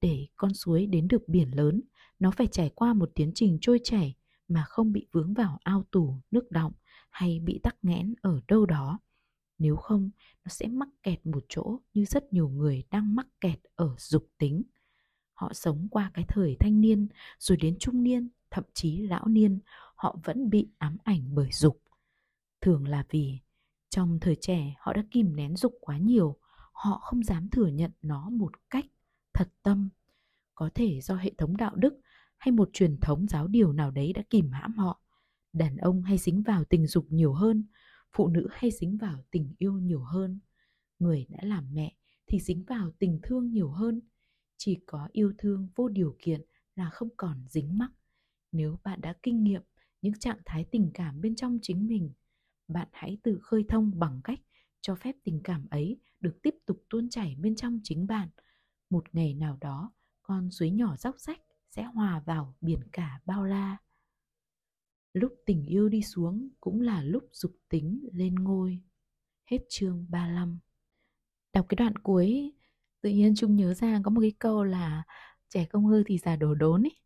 Để con suối đến được biển lớn nó phải trải qua một tiến trình trôi chảy mà không bị vướng vào ao tù, nước động hay bị tắc nghẽn ở đâu đó. Nếu không, nó sẽ mắc kẹt một chỗ như rất nhiều người đang mắc kẹt ở dục tính. Họ sống qua cái thời thanh niên, rồi đến trung niên, thậm chí lão niên, họ vẫn bị ám ảnh bởi dục. Thường là vì trong thời trẻ họ đã kìm nén dục quá nhiều, họ không dám thừa nhận nó một cách thật tâm. Có thể do hệ thống đạo đức hay một truyền thống giáo điều nào đấy đã kìm hãm họ? Đàn ông hay dính vào tình dục nhiều hơn? Phụ nữ hay dính vào tình yêu nhiều hơn? Người đã làm mẹ thì dính vào tình thương nhiều hơn? Chỉ có yêu thương vô điều kiện là không còn dính mắc. Nếu bạn đã kinh nghiệm những trạng thái tình cảm bên trong chính mình, bạn hãy tự khơi thông bằng cách cho phép tình cảm ấy được tiếp tục tuôn chảy bên trong chính bạn. Một ngày nào đó, con suối nhỏ róc rách sẽ hòa vào biển cả bao la. Lúc tình yêu đi xuống cũng là lúc dục tính lên ngôi. Hết chương 35 đọc cái đoạn cuối, tự nhiên trung nhớ ra có một cái câu là trẻ công hư thì già đổ đốn ấy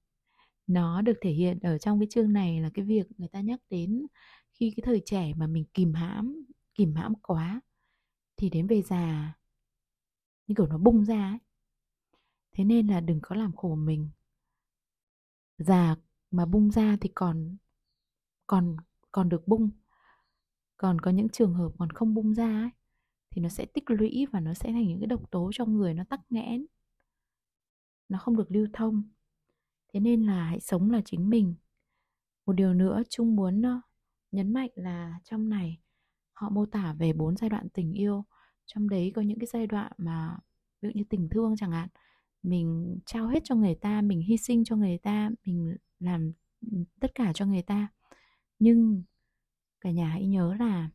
nó được thể hiện ở trong cái chương này là cái việc người ta nhắc đến khi cái thời trẻ mà mình kìm hãm kìm hãm quá, thì đến về già, như kiểu nó bung ra ấy. thế nên là đừng có làm khổ mình già mà bung ra thì còn còn còn được bung. Còn có những trường hợp còn không bung ra ấy, thì nó sẽ tích lũy và nó sẽ thành những cái độc tố trong người nó tắc nghẽn. Nó không được lưu thông. Thế nên là hãy sống là chính mình. Một điều nữa chung muốn nhấn mạnh là trong này họ mô tả về bốn giai đoạn tình yêu. Trong đấy có những cái giai đoạn mà ví dụ như tình thương chẳng hạn mình trao hết cho người ta mình hy sinh cho người ta mình làm tất cả cho người ta. Nhưng cả nhà hãy nhớ là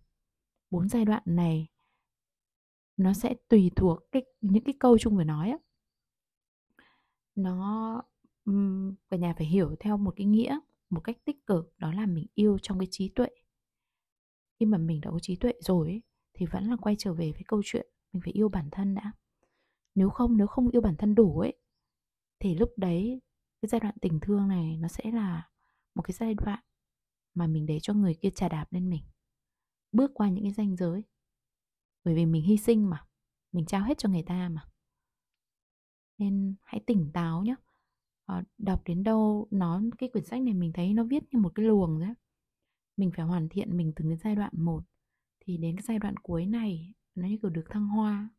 bốn giai đoạn này nó sẽ tùy thuộc cái những cái câu chung vừa nói á. Nó cả nhà phải hiểu theo một cái nghĩa một cách tích cực đó là mình yêu trong cái trí tuệ. Khi mà mình đã có trí tuệ rồi ấy, thì vẫn là quay trở về với câu chuyện mình phải yêu bản thân đã nếu không nếu không yêu bản thân đủ ấy thì lúc đấy cái giai đoạn tình thương này nó sẽ là một cái giai đoạn mà mình để cho người kia trà đạp lên mình bước qua những cái ranh giới. Bởi vì mình hy sinh mà mình trao hết cho người ta mà. Nên hãy tỉnh táo nhé à, ờ, đọc đến đâu nó cái quyển sách này mình thấy nó viết như một cái luồng đấy mình phải hoàn thiện mình từ cái giai đoạn một thì đến cái giai đoạn cuối này nó như kiểu được thăng hoa.